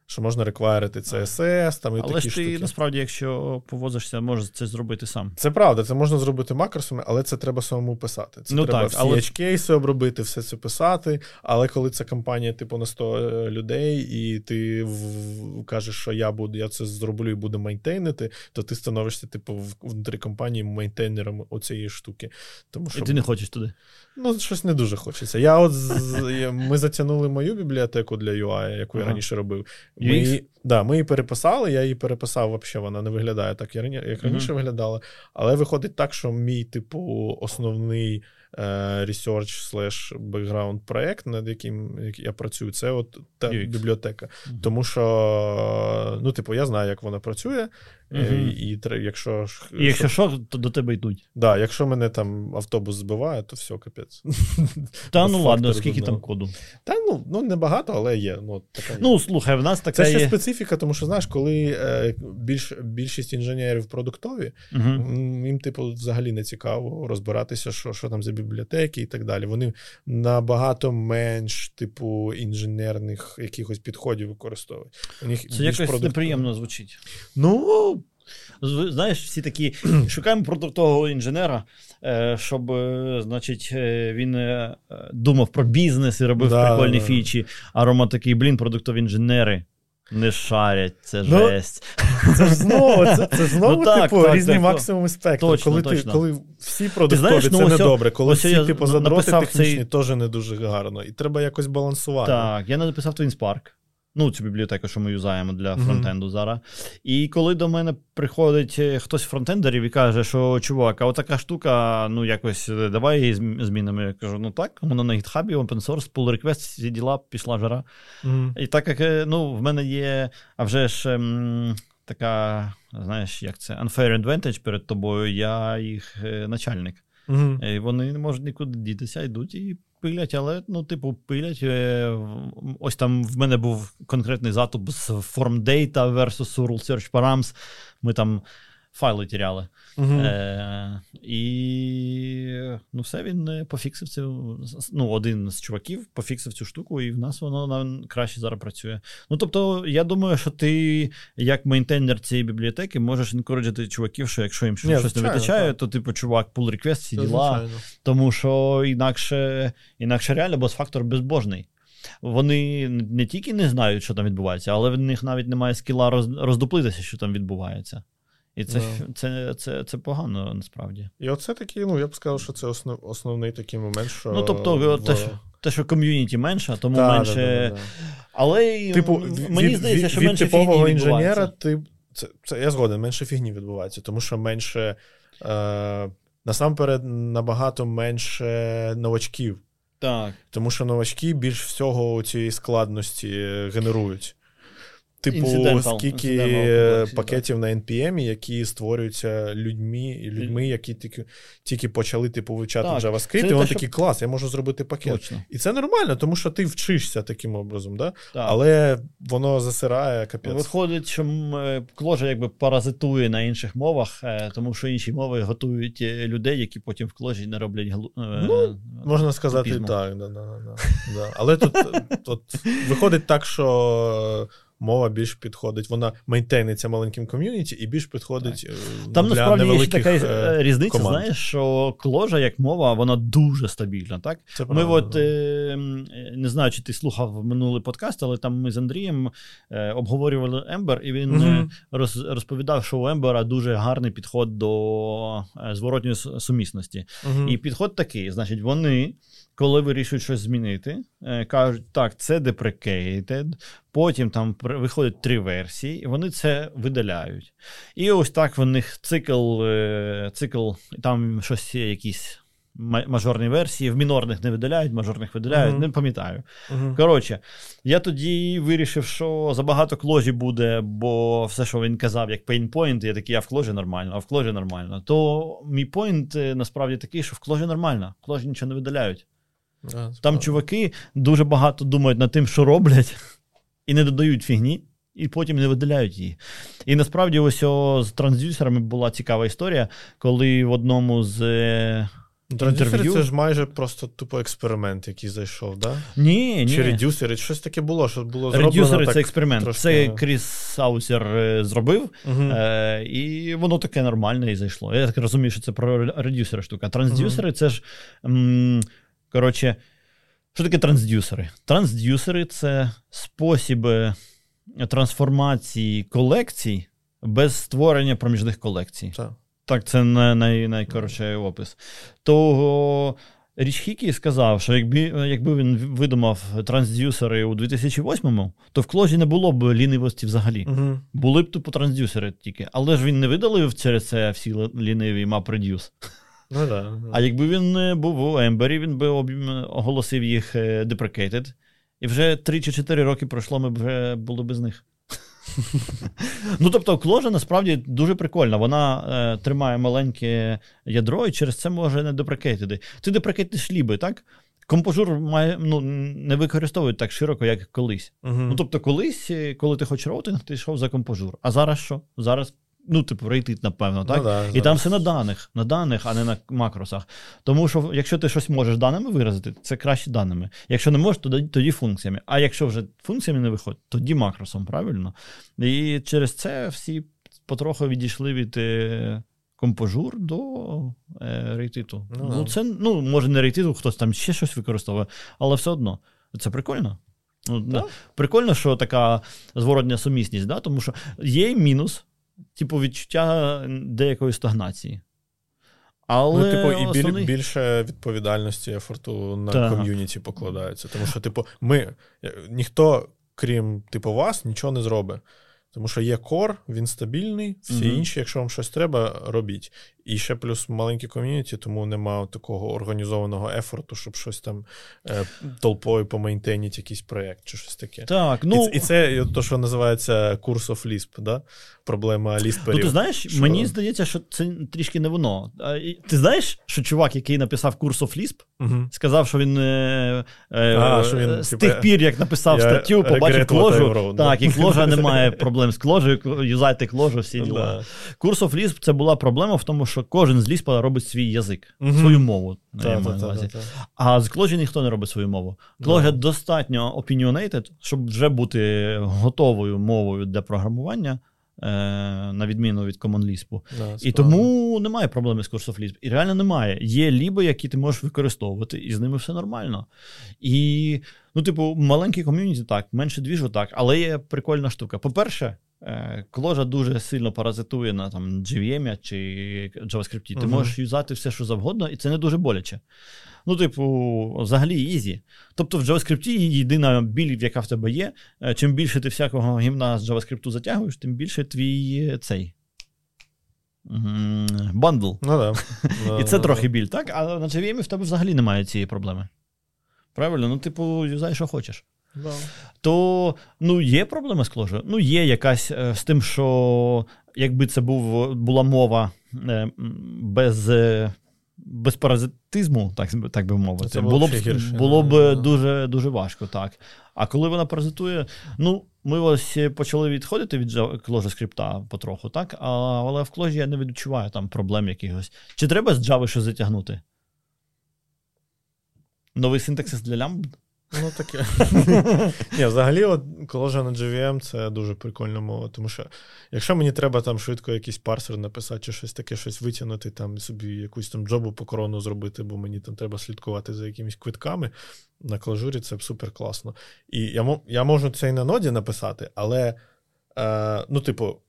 що можна реквайрити CSS, там і але такі ж ти штуки. насправді, якщо повозишся, можеш це зробити сам. Це правда, це можна зробити макросами, але це треба самому писати. Це ну, треба так, всі але... кейси обробити, все це писати. Але коли це компанія, типу, на 100 е, людей, і ти в... кажеш, що я буду, я це зроблю і буду мейнтейнити, то ти становишся, типу, внутрі компанії мейнтейнером оцієї штуки. Тому що і ти не хочеш туди. Ну, щось не дуже хочеться. Я от з... Ми затягнули мою бібліотеку для UI, яку ага. я раніше робив. Ми її, да, ми її переписали, я її переписав, взагалі вона не виглядає так, як раніше uh-huh. виглядала. Але виходить так, що мій, типу, основний research slash background проект, над яким я працюю, це от та UX. бібліотека. Uh-huh. Тому що, ну, типу, я знаю, як вона працює. Uh-huh. І якщо і якщо що, то до тебе йдуть. Да, Якщо мене там автобус збиває, то все, капець. Та ну ладно, скільки там коду? Та ну ну небагато, але є. Ну, така ну слухай, в нас така Це ще є... специфіка, тому що знаєш, коли е, більш, більшість інженерів продуктові, uh-huh. їм, типу, взагалі не цікаво розбиратися, що що там за бібліотеки і так далі. Вони набагато менш, типу, інженерних якихось підходів використовують. У них Це якось продуктові. неприємно звучить. Ну. Знаєш, всі такі шукаємо продуктового інженера, е, щоб, е, значить, е, він думав про бізнес і робив да, прикольні да. фічі. А Рома такий, блін, продуктові інженери. Не шарять, це ну, жесть. Це ж знову це, це знову ну, так, типу, так, різні так, максимуми спектру. Точно, коли точно. Ти, коли всі продуктові, знаєш, це ну, недобре, коли всі я типу, задроти технічні, цей... теж не дуже гарно. І треба якось балансувати. Так, я написав TwinSpark. Ну, цю бібліотеку, що ми юзаємо для фронтенду mm-hmm. зараз. І коли до мене приходить е, хтось з фронтендерів і каже, що чувак, а отака штука, ну якось е, давай її змінимо. Я кажу, ну так, воно на гітхабі, open source, pull request, всі діла, пішла жара. Mm-hmm. І так як е, ну, в мене є, а вже ж ем, така, знаєш, як це, unfair advantage перед тобою, я їх начальник. Mm-hmm. І Вони не можуть нікуди дітися, йдуть і пилять, але, ну, типу, пилять. Е, ось там в мене був конкретний затоп з Form Data versus Rule Search Params. Ми там файли тіряли. Uh-huh. Е, І ну, все він е, пофіксив цю. Ну, один з чуваків пофіксив цю штуку, і в нас воно краще зараз працює. Ну, тобто, я думаю, що ти, як мейнтейнер цієї бібліотеки, можеш інкориджити чуваків, що якщо їм щось звичайно, не витачає, так. то, типу, чувак, pull request, всі діла. Звичайно. Тому що інакше, інакше реально бос-фактор безбожний. Вони не тільки не знають, що там відбувається, але в них навіть немає скіла роздуплитися, що там відбувається. І це yeah. це, це, це, погано насправді. І оце такий, ну я б сказав, що це основ, основний такий момент, що. Ну, тобто, в... те, що те, що ком'юніті менше, тому да, менше. Да, да, Але типу, мені від, здається, що від, менше від типового інженера, ти, це, це я згоден, менше фігні відбувається, тому що менше. Е, Насамперед, набагато менше новачків. Так. Тому що новачки більш всього цієї складності генерують. Типу, Incidental. скільки Incidental. пакетів на NPM, які створюються людьми, людьми, які тільки тільки почали типу, вивчати так, JavaScript, і вони такі, що... клас, я можу зробити пакет. Точно. І це нормально, тому що ти вчишся таким образом, да? але воно засирає капець. Виходить, що кложа якби паразитує на інших мовах, е, тому що інші мови готують е, людей, які потім в кложі не роблять глу... Ну, Можна сказати так. Да, да, да, да. Але тут, тут виходить так, що мова більш підходить. Вона мейнтейниться маленьким ком'юніті і більш підходить. Так. Е, Там для насправді є ще така е, е, різниця, команд. знаєш, що кложа як мова, вона дуже стабільна. так? Це ми от, Не знаю, чи ти слухав минулий подкаст, але там ми з Андрієм обговорювали Ембер, і він роз, розповідав, що у Ембера дуже гарний підход до зворотньої сумісності. mm І підход такий: значить, вони коли вирішують щось змінити, е, кажуть, так, це deprecated, потім там виходять три версії, і вони це видаляють. І ось так в них цикл, е, цикл там щось є якісь. Мажорні версії, в мінорних не видаляють, мажорних видаляють, uh-huh. не пам'ятаю. Uh-huh. Коротше, я тоді вирішив, що забагато кложі буде, бо все, що він казав, як pain point, я такий, а в кложі нормально, а в кложі нормально. То мій point е, насправді такий, що в кложі нормально, в кложі нічого не видаляють. А, Там чуваки дуже багато думають над тим, що роблять, і не додають фігні, і потім не видаляють її. І насправді, ось о, з трансдюсерами була цікава історія, коли в одному з. Е, Трансдюсери це ж майже просто тупо експеримент, який зайшов, да? Ні, ні. Чи редюсери, щось таке було, що було зроблено Редюсери це експеримент. Трошки... Це Кріс Саусер е, зробив, угу. е, і воно таке нормальне і зайшло. Я так розумію, що це про редюсери штука. Трансдюсери угу. це ж. М- Коротше, що таке трансдюсери? Трансдюсери це спосіби трансформації колекцій без створення проміжних колекцій. Так, так це най, най, найкоротший опис. То Річ Хікі сказав, що якби якби він видумав трансдюсери у 2008-му, то в кложі не було б лінивості взагалі. Угу. Були б тупо трансдюсери тільки. Але ж він не видалив через це всі ліниві MapReduce. Ну, да, А якби він був у Ембері, він би оголосив їх е, deprecated, і вже 3 чи 4 роки пройшло, ми б вже були без них. Ну, тобто, кложа насправді дуже прикольна. Вона е, тримає маленьке ядро і через це може не депрекейтити. Ти депрекейтиш ліби, так? Компожур має, ну, не використовують так широко, як колись. Uh-huh. Ну, тобто, колись, е, коли ти хочеш роутинг, ти йшов за компожур. А зараз що? Зараз Ну, типу, рейтит, напевно, ну так? Ну, да, І там все на даних, на даних, а не на макросах. Тому що, якщо ти щось можеш даними виразити, це краще даними. Якщо не можеш, тоді, тоді функціями. А якщо вже функціями не виходить, тоді макросом, правильно? І через це всі потроху відійшли від е, компожур до е, рейтиту. Ну, ну, це, ну, може, не рейтиту, хтось там ще щось використовує, але все одно. Це прикольно. Ну, да? Прикольно, що така зворотня сумісність, да? тому що є мінус типу, відчуття деякої стагнації. Але ну, типу, і основний... більше відповідальності ефорту на так. ком'юніті покладається. Тому що, типу, ми ніхто, крім типу, вас, нічого не зробить. Тому що є кор, він стабільний, всі mm інші, якщо вам щось треба, робіть. І ще плюс маленькі ком'юніті, тому нема такого організованого ефорту, щоб щось там е, толпою помейнтейніть якийсь проєкт чи щось таке. Так, ну... І, і це то, що називається курс of Lisp, да? проблема лісперів. Ну, ти знаєш, що... мені здається, що це трішки не воно. Ти знаєш, що чувак, який написав курс of Lisp, угу. сказав, що він, е, е, а, що він з типу, тих пір, як написав статтю, побачив кложу. Так, і кложа немає проблем з кложею, юзайте кложу, всі діла. Курс of Lisp це була проблема в тому, що кожен з Lisp робить свій язик, угу. свою мову. Та, та, та, а з кложі ніхто не робить свою мову. Кложа достатньо opinionated, щоб вже бути готовою мовою для програмування. Е, на відміну від Common Lisp. Да, і тому немає проблеми з Course of Lisp. І реально немає. Є ліби, які ти можеш використовувати, і з ними все нормально. І, ну, типу, маленький ком'юніті так, менше двіжу так, але є прикольна штука. По-перше, Clojure дуже сильно паразитує на там JVM чи JavaScript. Ти uh-huh. можеш юзати все, що завгодно, і це не дуже боляче. Ну, типу, взагалі ізі. Тобто в JavaScript єдина біль, яка в тебе є. Е, чим більше ти всякого гімна з JavaScript затягуєш, тим більше твій е, цей. Bundle. Ну, да. І це трохи біль, так? А на JVM в тебе взагалі немає цієї проблеми. Правильно? Ну, типу, юзай, що хочеш. Да. То ну, є проблема з Clojure? Ну, є якась е, з тим, що якби це був, була мова е, без. Е, без паразитизму, так так би мовити, Це було б гірше, було б дуже дуже важко, так. А коли вона паразитує, ну, ми ось почали відходити від Clojure скрипта потроху, так? А, але в Clojure я не відчуваю там проблем якихось. Чи треба з Java щось затягнути? Новий синтаксис для лямбд? Ну, таке. Ні, взагалі, от коложа на JVM це дуже прикольна мова. Тому що, якщо мені треба там швидко якийсь парсер написати, чи щось таке, щось витягнути, там собі якусь там джобу по корону зробити, бо мені там треба слідкувати за якимись квитками, на клажурі це супер класно. І я я можу це і на ноді написати, але, е, ну, типу.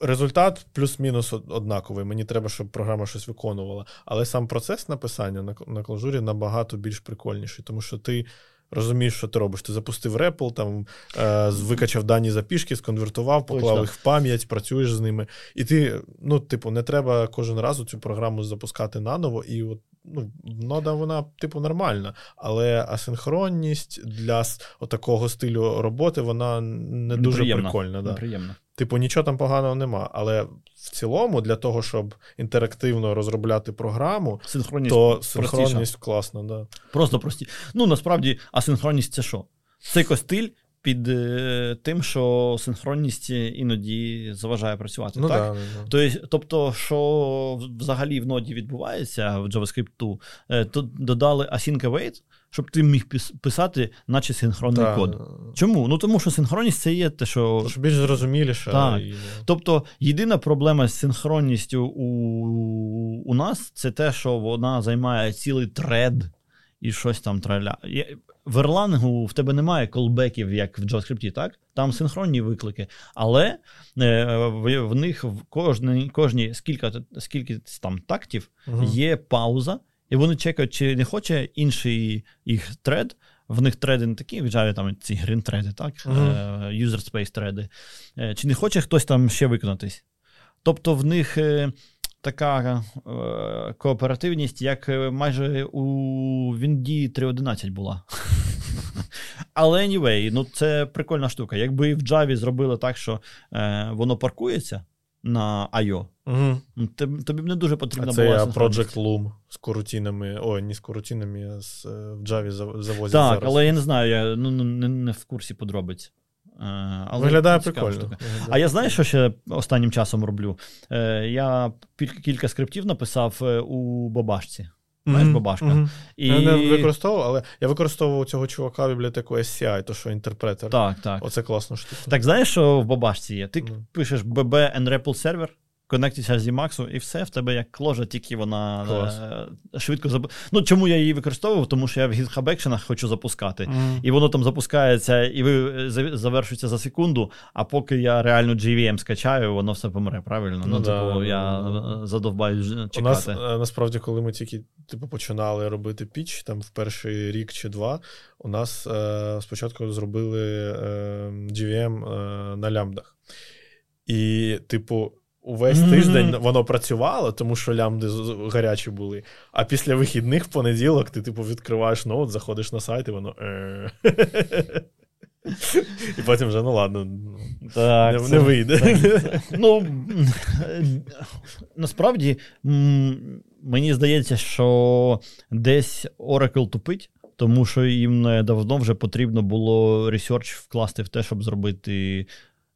Результат плюс-мінус однаковий. Мені треба, щоб програма щось виконувала. Але сам процес написання на на клажурі набагато більш прикольніший, тому що ти розумієш, що ти робиш. Ти запустив REPL, там е, викачав дані запішки, сконвертував, поклав Точно. їх в пам'ять, працюєш з ними. І ти, ну, типу, не треба кожен раз цю програму запускати наново. І от ну, нода вона, типу, нормальна, але асинхронність для такого стилю роботи вона не дуже прикольна. Да. Неприємно. Типу, нічого там поганого нема. Але в цілому, для того, щоб інтерактивно розробляти програму, синхронність то синхронність класна. Да. Просто прості. Ну, насправді, асинхронність це що? Це костиль під е, тим, що синхронність іноді заважає працювати. Ну, так? Да, да. Тобто, що взагалі в ноді відбувається в JavaScript, е, тут додали async await, щоб ти міг писати, наче синхронний да. код. Чому? Ну тому що синхронність це є те, що. Що більш зрозуміліше. Так. І... Тобто, єдина проблема з синхронністю у, у нас це те, що вона займає цілий тред і щось там траля. В Erlang в тебе немає колбеків, як в JavaScript, так? Там синхронні виклики. Але е, в, в них в кожній кожні скільки скільки там тактів uh є пауза, і вони чекають, чи не хоче інший їх тред. В них треди не такі, в Java там ці green треди, так? User space треди. Е, чи не хоче хтось там ще виконатись? Тобто в них е, така е, кооперативність, як майже у Вінді 3.11 була. Але anyway, ну це прикольна штука. Якби в Java зробили так, що воно паркується на I.O., Угу. Тобі б не дуже потрібна а це була. Це Project Loom з корутінами. Ой, не з корутінами, а з, е, в Java завозять. Так, зараз. але я не знаю, я ну, не, не в курсі подробиць. Е, але Виглядає прикольно. Виглядає. А я знаю, що ще останнім часом роблю? Е, я кілька скриптів написав у Бабашці. Знаєш, бабашка. Mm-hmm. І... Я не використовував, але я використовував цього чувака бібліотеку SCI, то що інтерпретер. Так, так. Оце класно штука. Так знаєш, що в бабашці є? Ти mm. пишеш BB and REPL сервер, коннектишся з Emacs, і все в тебе як кложа, тільки вона е, швидко запу... Ну, Чому я її використовував? Тому що я в GitHub Action хочу запускати. Mm. І воно там запускається, і ви е, завершується за секунду, а поки я реально JVM скачаю, воно все помре, правильно? Ну, ну да, типу, я да. задовбаю чекати. У нас е, насправді, коли ми тільки типу, починали робити піч, там в перший рік чи два, у нас е, спочатку зробили е, GVM е, на лямбдах. І, типу, увесь mm-hmm. тиждень воно працювало, тому що лямбди гарячі були. А після вихідних в понеділок ти, типу, відкриваєш ноут, заходиш на сайт, і воно. «Е». І потім вже, ну ладно, так, не, це, не вийде. Так, ну, Насправді, мені здається, що десь Oracle тупить, тому що їм давно вже потрібно було ресерч вкласти в те, щоб зробити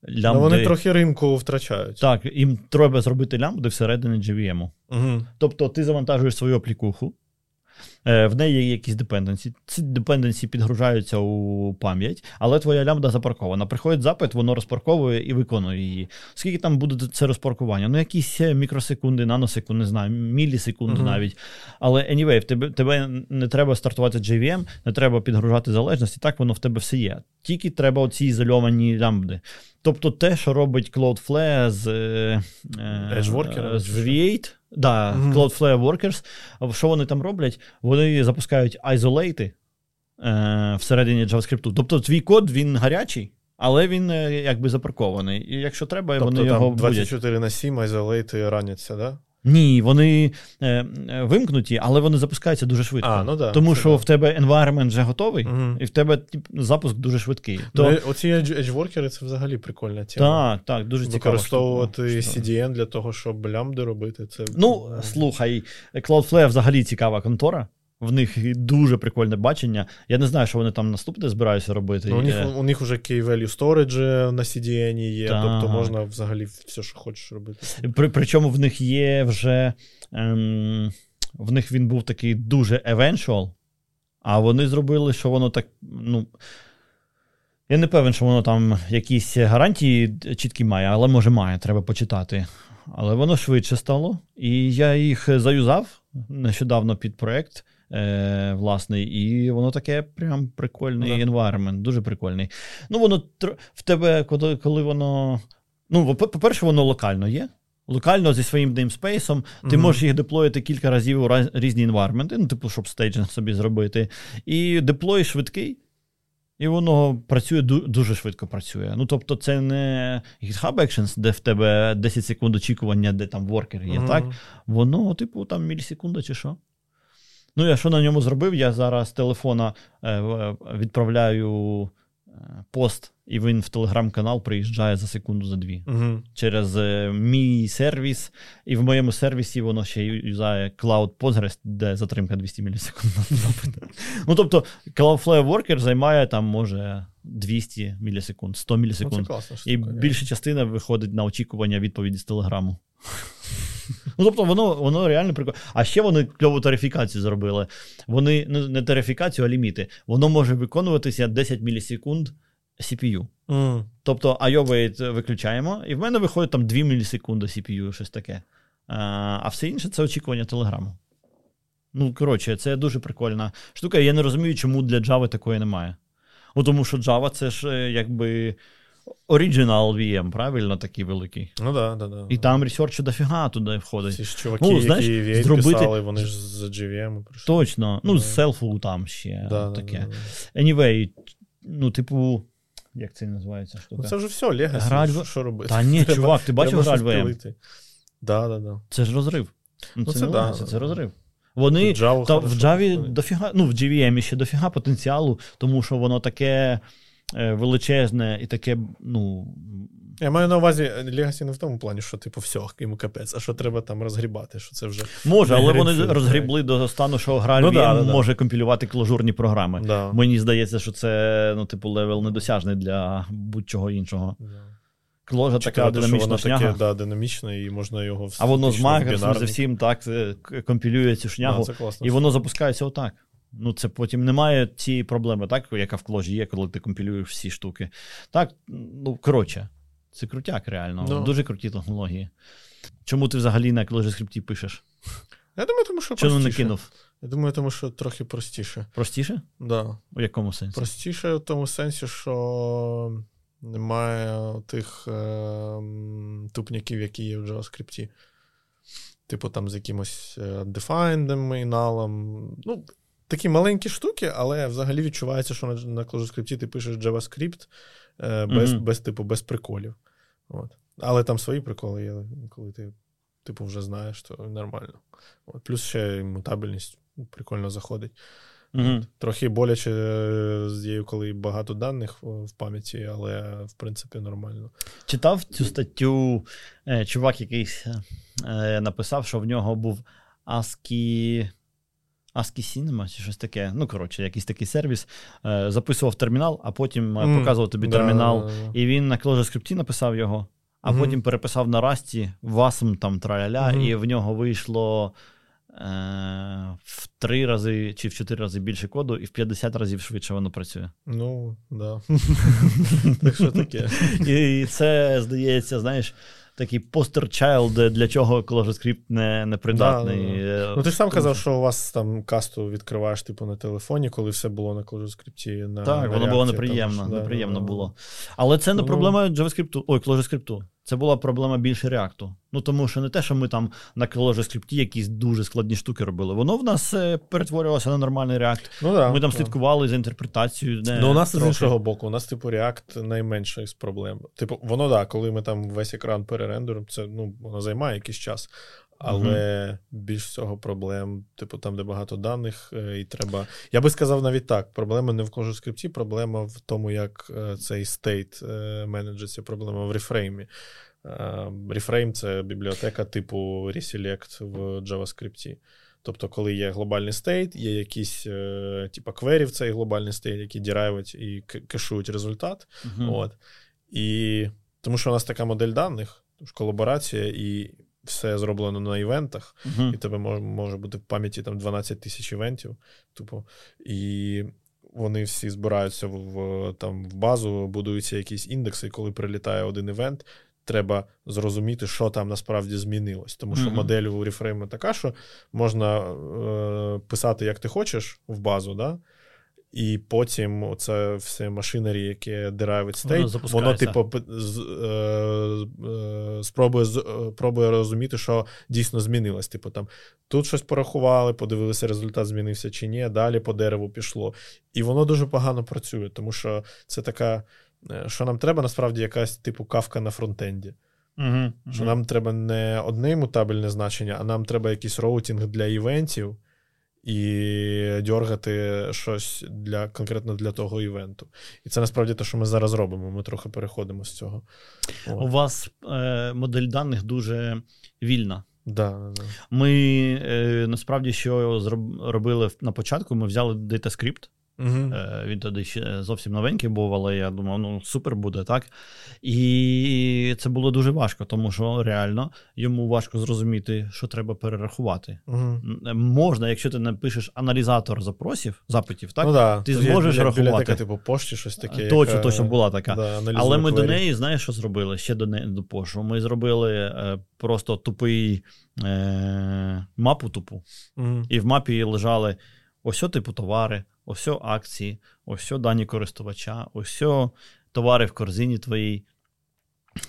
лямбди. Ну, Вони трохи ринку втрачають. Так, їм треба зробити лямбди всередині JVM. Угу. Тобто ти завантажуєш свою аплікуху, в неї є якісь депенденсі. Ці депенденсі підгружаються у пам'ять, але твоя лямбда запаркована. Приходить запит, воно розпарковує і виконує її. Скільки там буде це розпаркування? Ну, якісь мікросекунди, наносекунди, не знаю, мілісекунди uh-huh. навіть. Але anyway, в тебе тебе не треба стартувати JVM, не треба підгружати залежності, так воно в тебе все є. Тільки треба оці ізольовані лямбди. Тобто те, що робить Cloudflare з е, Edge з V8, да, mm-hmm. Cloudflare Workers, що вони там роблять? Вони запускають айзолейти е, всередині JavaScript. Тобто твій код він гарячий, але він е, якби запаркований. І якщо треба, тобто, вони там його 24 будять. на 7 айзолейти раняться, да? Ні, вони е, вимкнуті, але вони запускаються дуже швидко. А, ну да, Тому що да. в тебе environment вже готовий, Мгм. і в тебе тип, запуск дуже швидкий. То... То, Оці edgeworkери це взагалі прикольна тема. так, так, дуже цікаво. Використовувати CDN для того, щоб лямбди робити. Це Ну, е, слухай, Cloudflare взагалі цікава контора. В них дуже прикольне бачення. Я не знаю, що вони там наступне збираються робити. Ну, у, них, у них вже key value storage на CDN є, Так. тобто можна взагалі все, що хочеш робити. При, причому в них є вже. Ем, в них він був такий дуже eventual, а вони зробили, що воно так. ну... Я не певен, що воно там якісь гарантії чіткі має, але може має, треба почитати. Але воно швидше стало. І я їх заюзав нещодавно під проект е, власний, і воно таке прям прикольний Да. environment, дуже прикольний. Ну, воно в тебе, коли, коли воно. Ну, по- по-перше, воно локально є. Локально зі своїм namespace, ти Мгм. можеш їх деплоїти кілька разів у раз- різні environment, ну, типу, щоб стейджинг собі зробити. І деплой швидкий, і воно працює дуже швидко працює. Ну, тобто, це не GitHub Actions, де в тебе 10 секунд очікування, де там воркер є, Мгм. так? Воно, типу, там мілісекунда чи що. Ну, я що на ньому зробив? Я зараз з телефона е, відправляю е, пост, і він в телеграм-канал приїжджає за секунду за дві. Мгм. Через е, мій сервіс, і в моєму сервісі воно ще юзає Cloud Postgres, де затримка 200 мілісекунд. Ну, тобто, Cloudflare Worker займає там, може, 200 мілісекунд, 100 Ну, мілісекунд. класна штука. І більша частина виходить на очікування відповіді з телеграму. Ну, тобто, воно, воно реально прикольно. А ще вони кльову тарифікацію зробили. Вони ну, не тарифікацію, а ліміти. Воно може виконуватися 10 мілісекунд CPU. Мгм. Тобто IO wait виключаємо, і в мене виходить там 2 мілісекунди CPU, щось таке. А, а все інше це очікування телеграму. Ну, коротше, це дуже прикольна штука. Я не розумію, чому для Java такої немає. Ну, тому що Java це ж е, якби Original VM, правильно, такий великий. Ну да, да, да. І там ресерчу дофіга туди входить. Ці ж чуваки, Ну, знаєш, які V8 зробити- писали, вони ж з GVM прийшли. Точно. Ну, з селфу там ще Да, таке. да, да. Anyway, ну, типу, як це називається штука? Ну, це вже все, Legacy, Граль що, робити? Та ні, Треба- чувак, ти бачив граль VM? Да, да, да. Це ж розрив. Ну, Ну, це, це не да, це да. розрив. Вони Java та в Java дофіга, ну в JVM ще дофіга потенціалу, тому що воно таке величезне і таке, ну. Я маю на увазі Legacy не в тому плані, що типу все, йому капець, а що треба там розгрібати, що це вже. Може, але вони Greenfield, розгрібли до стану, що граль Ну, да, да, да. може компілювати кложурні програми. Да. Мені здається, що це ну, типу, левел недосяжний для будь-чого іншого. Да. Кложа така Чекати, що динамічна воно шняга. таке да, динамічне, і можна його А воно з бінарний. зі всім так е, компілює цю шнягу, Да, це класно. і воно запускається отак. Ну, це потім немає цієї проблеми, так, яка в кложі є, коли ти компілюєш всі штуки. Так, ну, коротше, це крутяк, реально. Да. Дуже круті технології. Чому ти взагалі на ClojureScript пишеш? Я думаю, тому що Чому не кинув? Я думаю, тому що трохи простіше. Простіше? Да. У якому сенсі? Простіше в тому сенсі, що немає тих е, тупняків, які є в JavaScript. Типу там з якимось defined і налом. Ну, такі маленькі штуки, але взагалі відчувається, що на, на ClojureScript ти пишеш JavaScript е, без, Мгм. без, типу, без приколів. От. Але там свої приколи є, коли ти, типу, вже знаєш, то нормально. От. Плюс ще мутабельність прикольно заходить. Угу. Трохи боляче е, з нею, коли багато даних в в пам'яті, але в принципі нормально. Читав цю статтю, е, чувак якийсь е, написав, що в нього був ASCII, ASCII Cinema чи щось таке. Ну, коротше, якийсь такий сервіс. Е, записував термінал, а потім Мгм. показував тобі Да, термінал. да, да. І він на ClojureScript написав його, а Мгм. потім переписав на Расті, васм там траля, Мгм. і в нього вийшло е, в три рази чи в чотири рази більше коду, і в 50 разів швидше воно працює. Ну, да. так що таке. І це, здається, знаєш, такий постер-чайлд, для чого ClojureScript не, не придатний. Да, да, Ну, ти ж сам казав, що- у вас там касту відкриваєш, типу, на телефоні, коли все було на ClojureScript. На, Так, на воно було неприємно, там неприємно було. Але це не Ну, проблема JavaScript, ой, ClojureScript. Це була проблема більше реакту. Ну тому що не те, що ми там на ClojureScript якісь дуже складні штуки робили. Воно в нас е, перетворювалося на нормальний реакт. Ну, да, Ми там да. слідкували за інтерпретацією. Не, Ну, у нас з іншого боку, у нас, типу, реакт найменша із проблем. Типу, воно, да, коли ми там весь екран перерендеримо, це ну, воно займає якийсь час. Але угу. більш всього проблем, типу, там, де багато даних, е, і треба. Я би сказав навіть так: проблема не в ClojureScript'і, проблема в тому, як е, цей стейт е, менеджиться, проблема в re-frame'і. Reframe — це бібліотека типу Reselect в JavaScript. Тобто, коли є глобальний стейт, є якісь типа квері в цей глобальний стейт, які дірайвать і кешують результат. Uh-huh. От. І тому що у нас така модель даних, колаборація, і все зроблено на івентах, uh-huh. і тебе може, може бути в пам'яті там 12 тисяч івентів. Типу, і вони всі збираються в там в базу, будуються якісь індекси, і коли прилітає один івент, треба зрозуміти, що там насправді змінилось. Тому що mm-hmm. модель у рефрейму така, що можна е, писати, як ти хочеш, в базу, да? І потім це все машинері, яке derived state, воно, воно типу, з, е, е, спробує е, пробує розуміти, що дійсно змінилось. Типу, там, Тут щось порахували, подивилися, результат змінився чи ні, далі по дереву пішло. І воно дуже погано працює, тому що це така. Що нам треба, насправді, якась типу кавка на фронтенді. Uh-huh, Що нам треба не одне імутабельне значення, а нам треба якийсь роутінг для івентів і дьоргати щось для конкретно для того івенту. І це насправді те, що ми зараз робимо. Ми трохи переходимо з цього. О. У вас е, модель даних дуже вільна. Да, да. Ми е, насправді що робили на початку, ми взяли DataScript, Угу. Він тоді ще зовсім новенький був, але я думав, ну супер буде, так? І це було дуже важко, тому що реально йому важко зрозуміти, що треба перерахувати. Угу. Можна, якщо ти напишеш аналізатор запросів, запитів, так? Ну, да. Ти зможеш біля, рахувати. Біля типу пошті, щось таке. Точно, яка... точно була така. Да, але ми квері. до неї, знаєш, що зробили? Ще до неї до пошу. Ми зробили е, просто тупий е, мапу тупу, угу. і в мапі лежали ось типу товари ось акції, ось дані користувача, ось товари в корзині твоїй.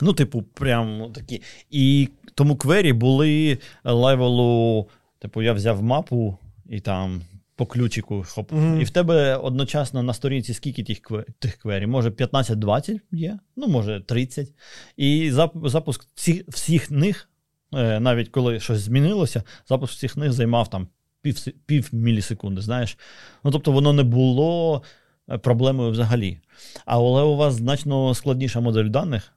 Ну, типу, прям такі. І тому квері були левелу, типу, я взяв мапу і там. По ключику, хоп. Mm-hmm. І в тебе одночасно на сторінці скільки тих тих квері? Може 15-20 є, ну, може 30. І запуск всіх, всіх них, е, навіть коли щось змінилося, запуск всіх них займав там пів пів мілісекунди, знаєш. Ну, Тобто воно не було е, проблемою взагалі. Але у вас значно складніша модель даних.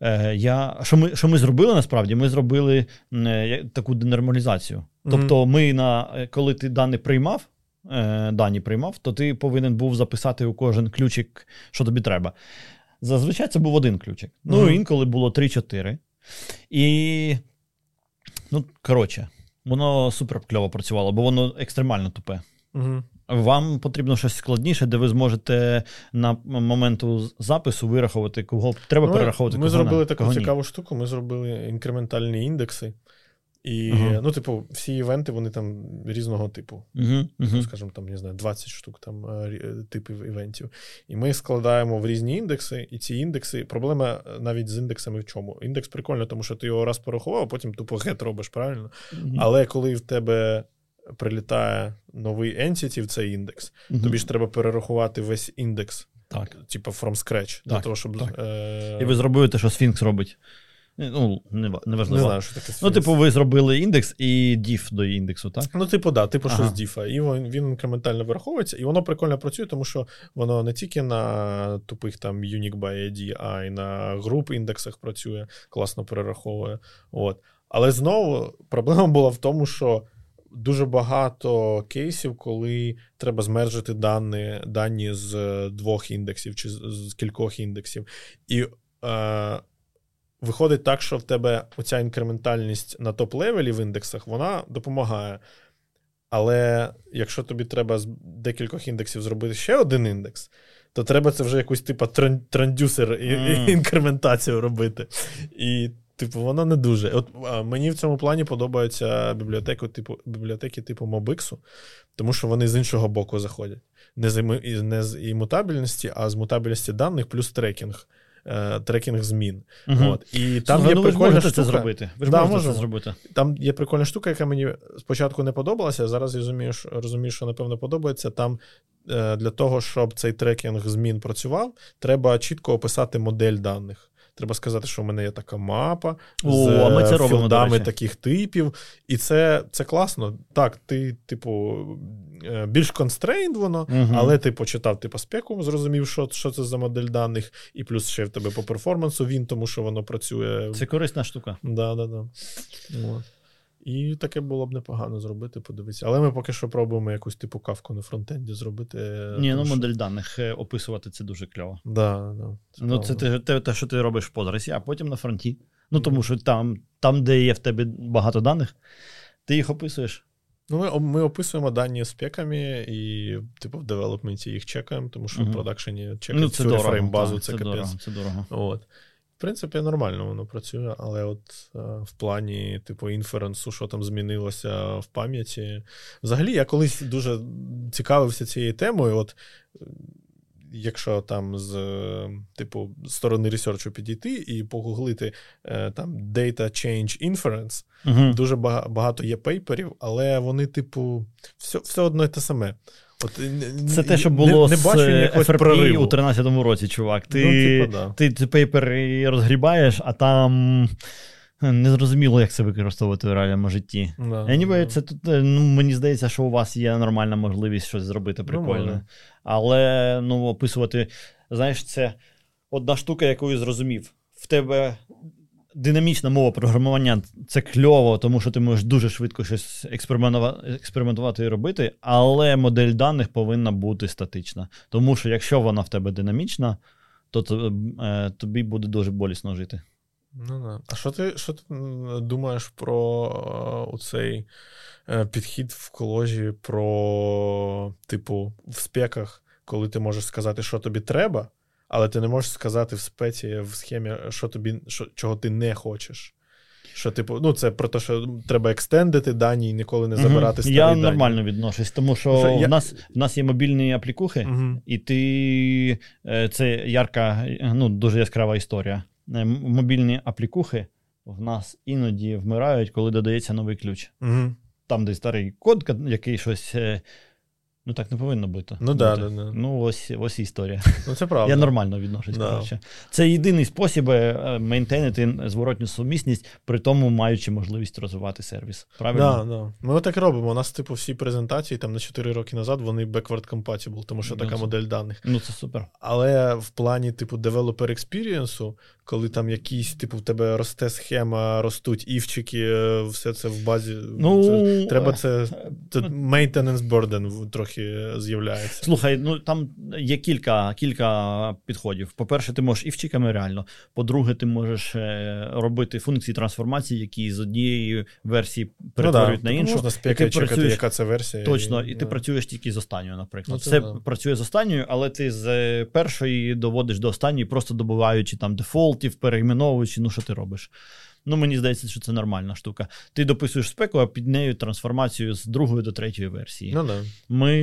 Е, я, Що ми що ми зробили насправді? Ми зробили е, таку денормалізацію. Тобто, ми на, коли ти дані приймав, дані приймав, то ти повинен був записати у кожен ключик, що тобі треба. Зазвичай це був один ключик. Ну, інколи було 3-4. І, ну, коротше, воно супер кльово працювало, бо воно екстремально тупе. Угу. Вам потрібно щось складніше, де ви зможете на моменту запису вирахувати, кого треба ну, перераховувати. Ми кого зробили на, таку кого цікаву ні. штуку. Ми зробили інкрементальні індекси. І, uh-huh. ну, типу, всі івенти, вони там різного типу. Uh-huh. Uh-huh. Скажімо, там, не знаю, 20 штук там типів івентів. І ми складаємо в різні індекси, і ці індекси. Проблема навіть з індексами в чому? Індекс прикольно, тому що ти його раз порахував, а потім тупо гет робиш, правильно? Але коли в тебе прилітає новий entity в цей індекс, тобі ж треба перерахувати весь індекс. Так. Типу from scratch. Так, для того, щоб... Так. Е... І ви зробили те, що Сфінкс робить. Ну, неважливо. Не знаю, що таке Ну, типу, ви зробили індекс і diff до індексу, так? Ну, типу, да, типу, ага. що з діфа. І він, він інкрементально вираховується, і воно прикольно працює, тому що воно не тільки на тупих там Unique by ID, а й на груп індексах працює, класно перераховує. От. Але знову проблема була в тому, що. Дуже багато кейсів, коли треба змержити дані дані з двох індексів чи з кількох індексів. І е, виходить так, що в тебе оця інкрементальність на топ-левелі в індексах вона допомагає. Але якщо тобі треба з декількох індексів зробити ще один індекс, то треба це вже якусь типу transducer і, mm. інкрементацію робити. І, типу, воно не дуже. От Мені в цьому плані подобаються бібліотеки типу бібліотеки типу MobX, тому що вони з іншого боку заходять. Не з, не з імутабельності, а з мутабельності даних плюс трекінг. Е, трекінг змін. Угу. От. І там є ну, прикольна штука. це зробити. Ви ж да, можете це зробити. Там є прикольна штука, яка мені спочатку не подобалася. Зараз я розумію, що, розумію, що напевно подобається. Там е, для того, щоб цей трекінг змін працював, треба чітко описати модель даних. Треба сказати, що в мене є така мапа О, з а ми це робимо, філдами таких типів. І це, це класно. Так, ти, типу, е, більш constrained воно, угу. але ти почитав типу, спеку, зрозумів, що, що це за модель даних, і плюс ще в тебе по перформансу він, тому що воно працює. Це корисна штука. Да, да, да. От. І таке було б непогано зробити, подивитися. Але ми поки що пробуємо якусь типу кавку на фронтенді зробити. Ні, ну що- модель даних е, описувати це дуже кльово. Да, да, Ну, це те, те, те, що ти робиш в Postgres, а потім на фронті. Ну, тому що там, там, де є в тебе багато даних, ти їх описуєш. Ну, ми, ми описуємо дані спеками і, типу, в девелопменті їх чекаємо, тому що Мгм. в продакшені чекати Ну, це всю дорого. рефрейм-базу так, це це капець. дорого, це дорого. От. В принципі, нормально воно працює, але от е, в плані, типу, інференсу, що там змінилося в пам'яті. Взагалі, я колись дуже цікавився цією темою. От е, якщо там з е, типу сторони ресерчу підійти і погуглити там Data Change Inference, Угу. дуже багато є пейперів, але вони, типу, все, все одно те саме. От, Це те, що було не, з бачу е, FRP прориву. у 13-му році, чувак. Ти, Ну, типу, да. ти, ти пейпери розгрібаєш, а там незрозуміло, як це використовувати в реальному житті. Да, Anyway, да. це тут, е, ну, мені здається, що у вас є нормальна можливість щось зробити прикольне. може. Але ну, описувати, знаєш, це одна штука, яку я зрозумів. В тебе динамічна мова програмування це кльово, тому що ти можеш дуже швидко щось експериментувати, і робити, але модель даних повинна бути статична. Тому що якщо вона в тебе динамічна, то е, тобі буде дуже болісно жити. Ну, да. А що ти, що ти думаєш про е, оцей е, підхід в коложі про, типу, в спеках, коли ти можеш сказати, що тобі треба, але ти не можеш сказати в спеці, в схемі, що тобі, що, чого ти не хочеш. Що, типу, ну, це про те, що треба екстендити дані і ніколи не забирати старі Я дані. нормально відношусь, тому що я- в, нас, в нас є мобільні аплікухи, Мгм. і ти е, це ярка, е, ну дуже яскрава історія. Е, Мобільні аплікухи в нас іноді вмирають, коли додається новий ключ. Мгм. Там, де старий код, який щось. Ну так не повинно бути. Ну да, бути. да, да. Ну, ось, ось історія. Ну, це правда. Я нормально відношусь. Да. коротше. Це єдиний спосіб е, мейнтейнити зворотню сумісність, при тому маючи можливість розвивати сервіс. Правильно? Да, да. Ми отак робимо. У нас, типу, всі презентації там на 4 роки назад вони backward compatible, тому що Ну, така це- модель даних. Ну, це супер. Але в плані, типу, developer experience, коли там якісь, типу, в тебе росте схема, ростуть івчики, е, все це в базі. Ну, це, треба е, це. Це maintenance burden в- трохи з'являється. Слухай, ну там є кілька, кілька підходів. По-перше, ти можеш івчиками реально. По-друге, ти можеш е, робити функції трансформації, які з однієї версії перетворюють на Типу, іншу. Можна І ти спекати, чекати, працюєш- яка це версія. Точно, і ти да. працюєш тільки з останньою, наприклад. Ну, це Все да. працює з останньою, але ти з е, першої доводиш до останньої, просто добуваючи там дефолтів, перейменовуючи, ну що ти робиш. Ну, мені здається, що це нормальна штука. Ти дописуєш спеку, а під нею трансформацію з другої до третьої версії. Ну, да. Ми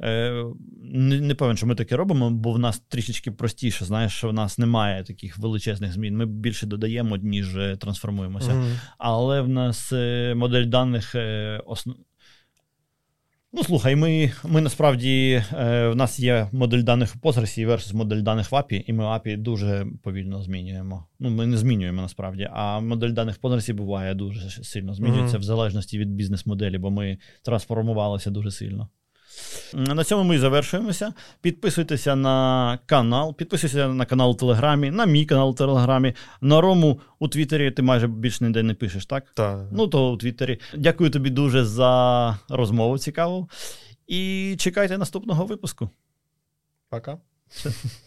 е, не, не певен, що ми таке робимо, бо в нас трішечки простіше. Знаєш, що в нас немає таких величезних змін. Ми більше додаємо, ніж трансформуємося. трансформуємося. Мгм. Але в нас е, модель даних е, основ... Ну, слухай, ми, ми насправді е, в нас є модель даних у Postgres versus модель даних в API, і ми API дуже повільно змінюємо. Ну, ми не змінюємо насправді, а модель даних в Postgres буває дуже сильно змінюється Мгм. в залежності від бізнес-моделі, бо ми трансформувалися дуже сильно. На цьому ми і завершуємося. Підписуйтеся на канал, підписуйтеся на канал у Телеграмі, на мій канал у Телеграмі, на Рому у Твіттері ти майже більше ніде не пишеш, так? Так. Ну, то у Твіттері. Дякую тобі дуже за розмову цікаву. І чекайте наступного випуску. Пока.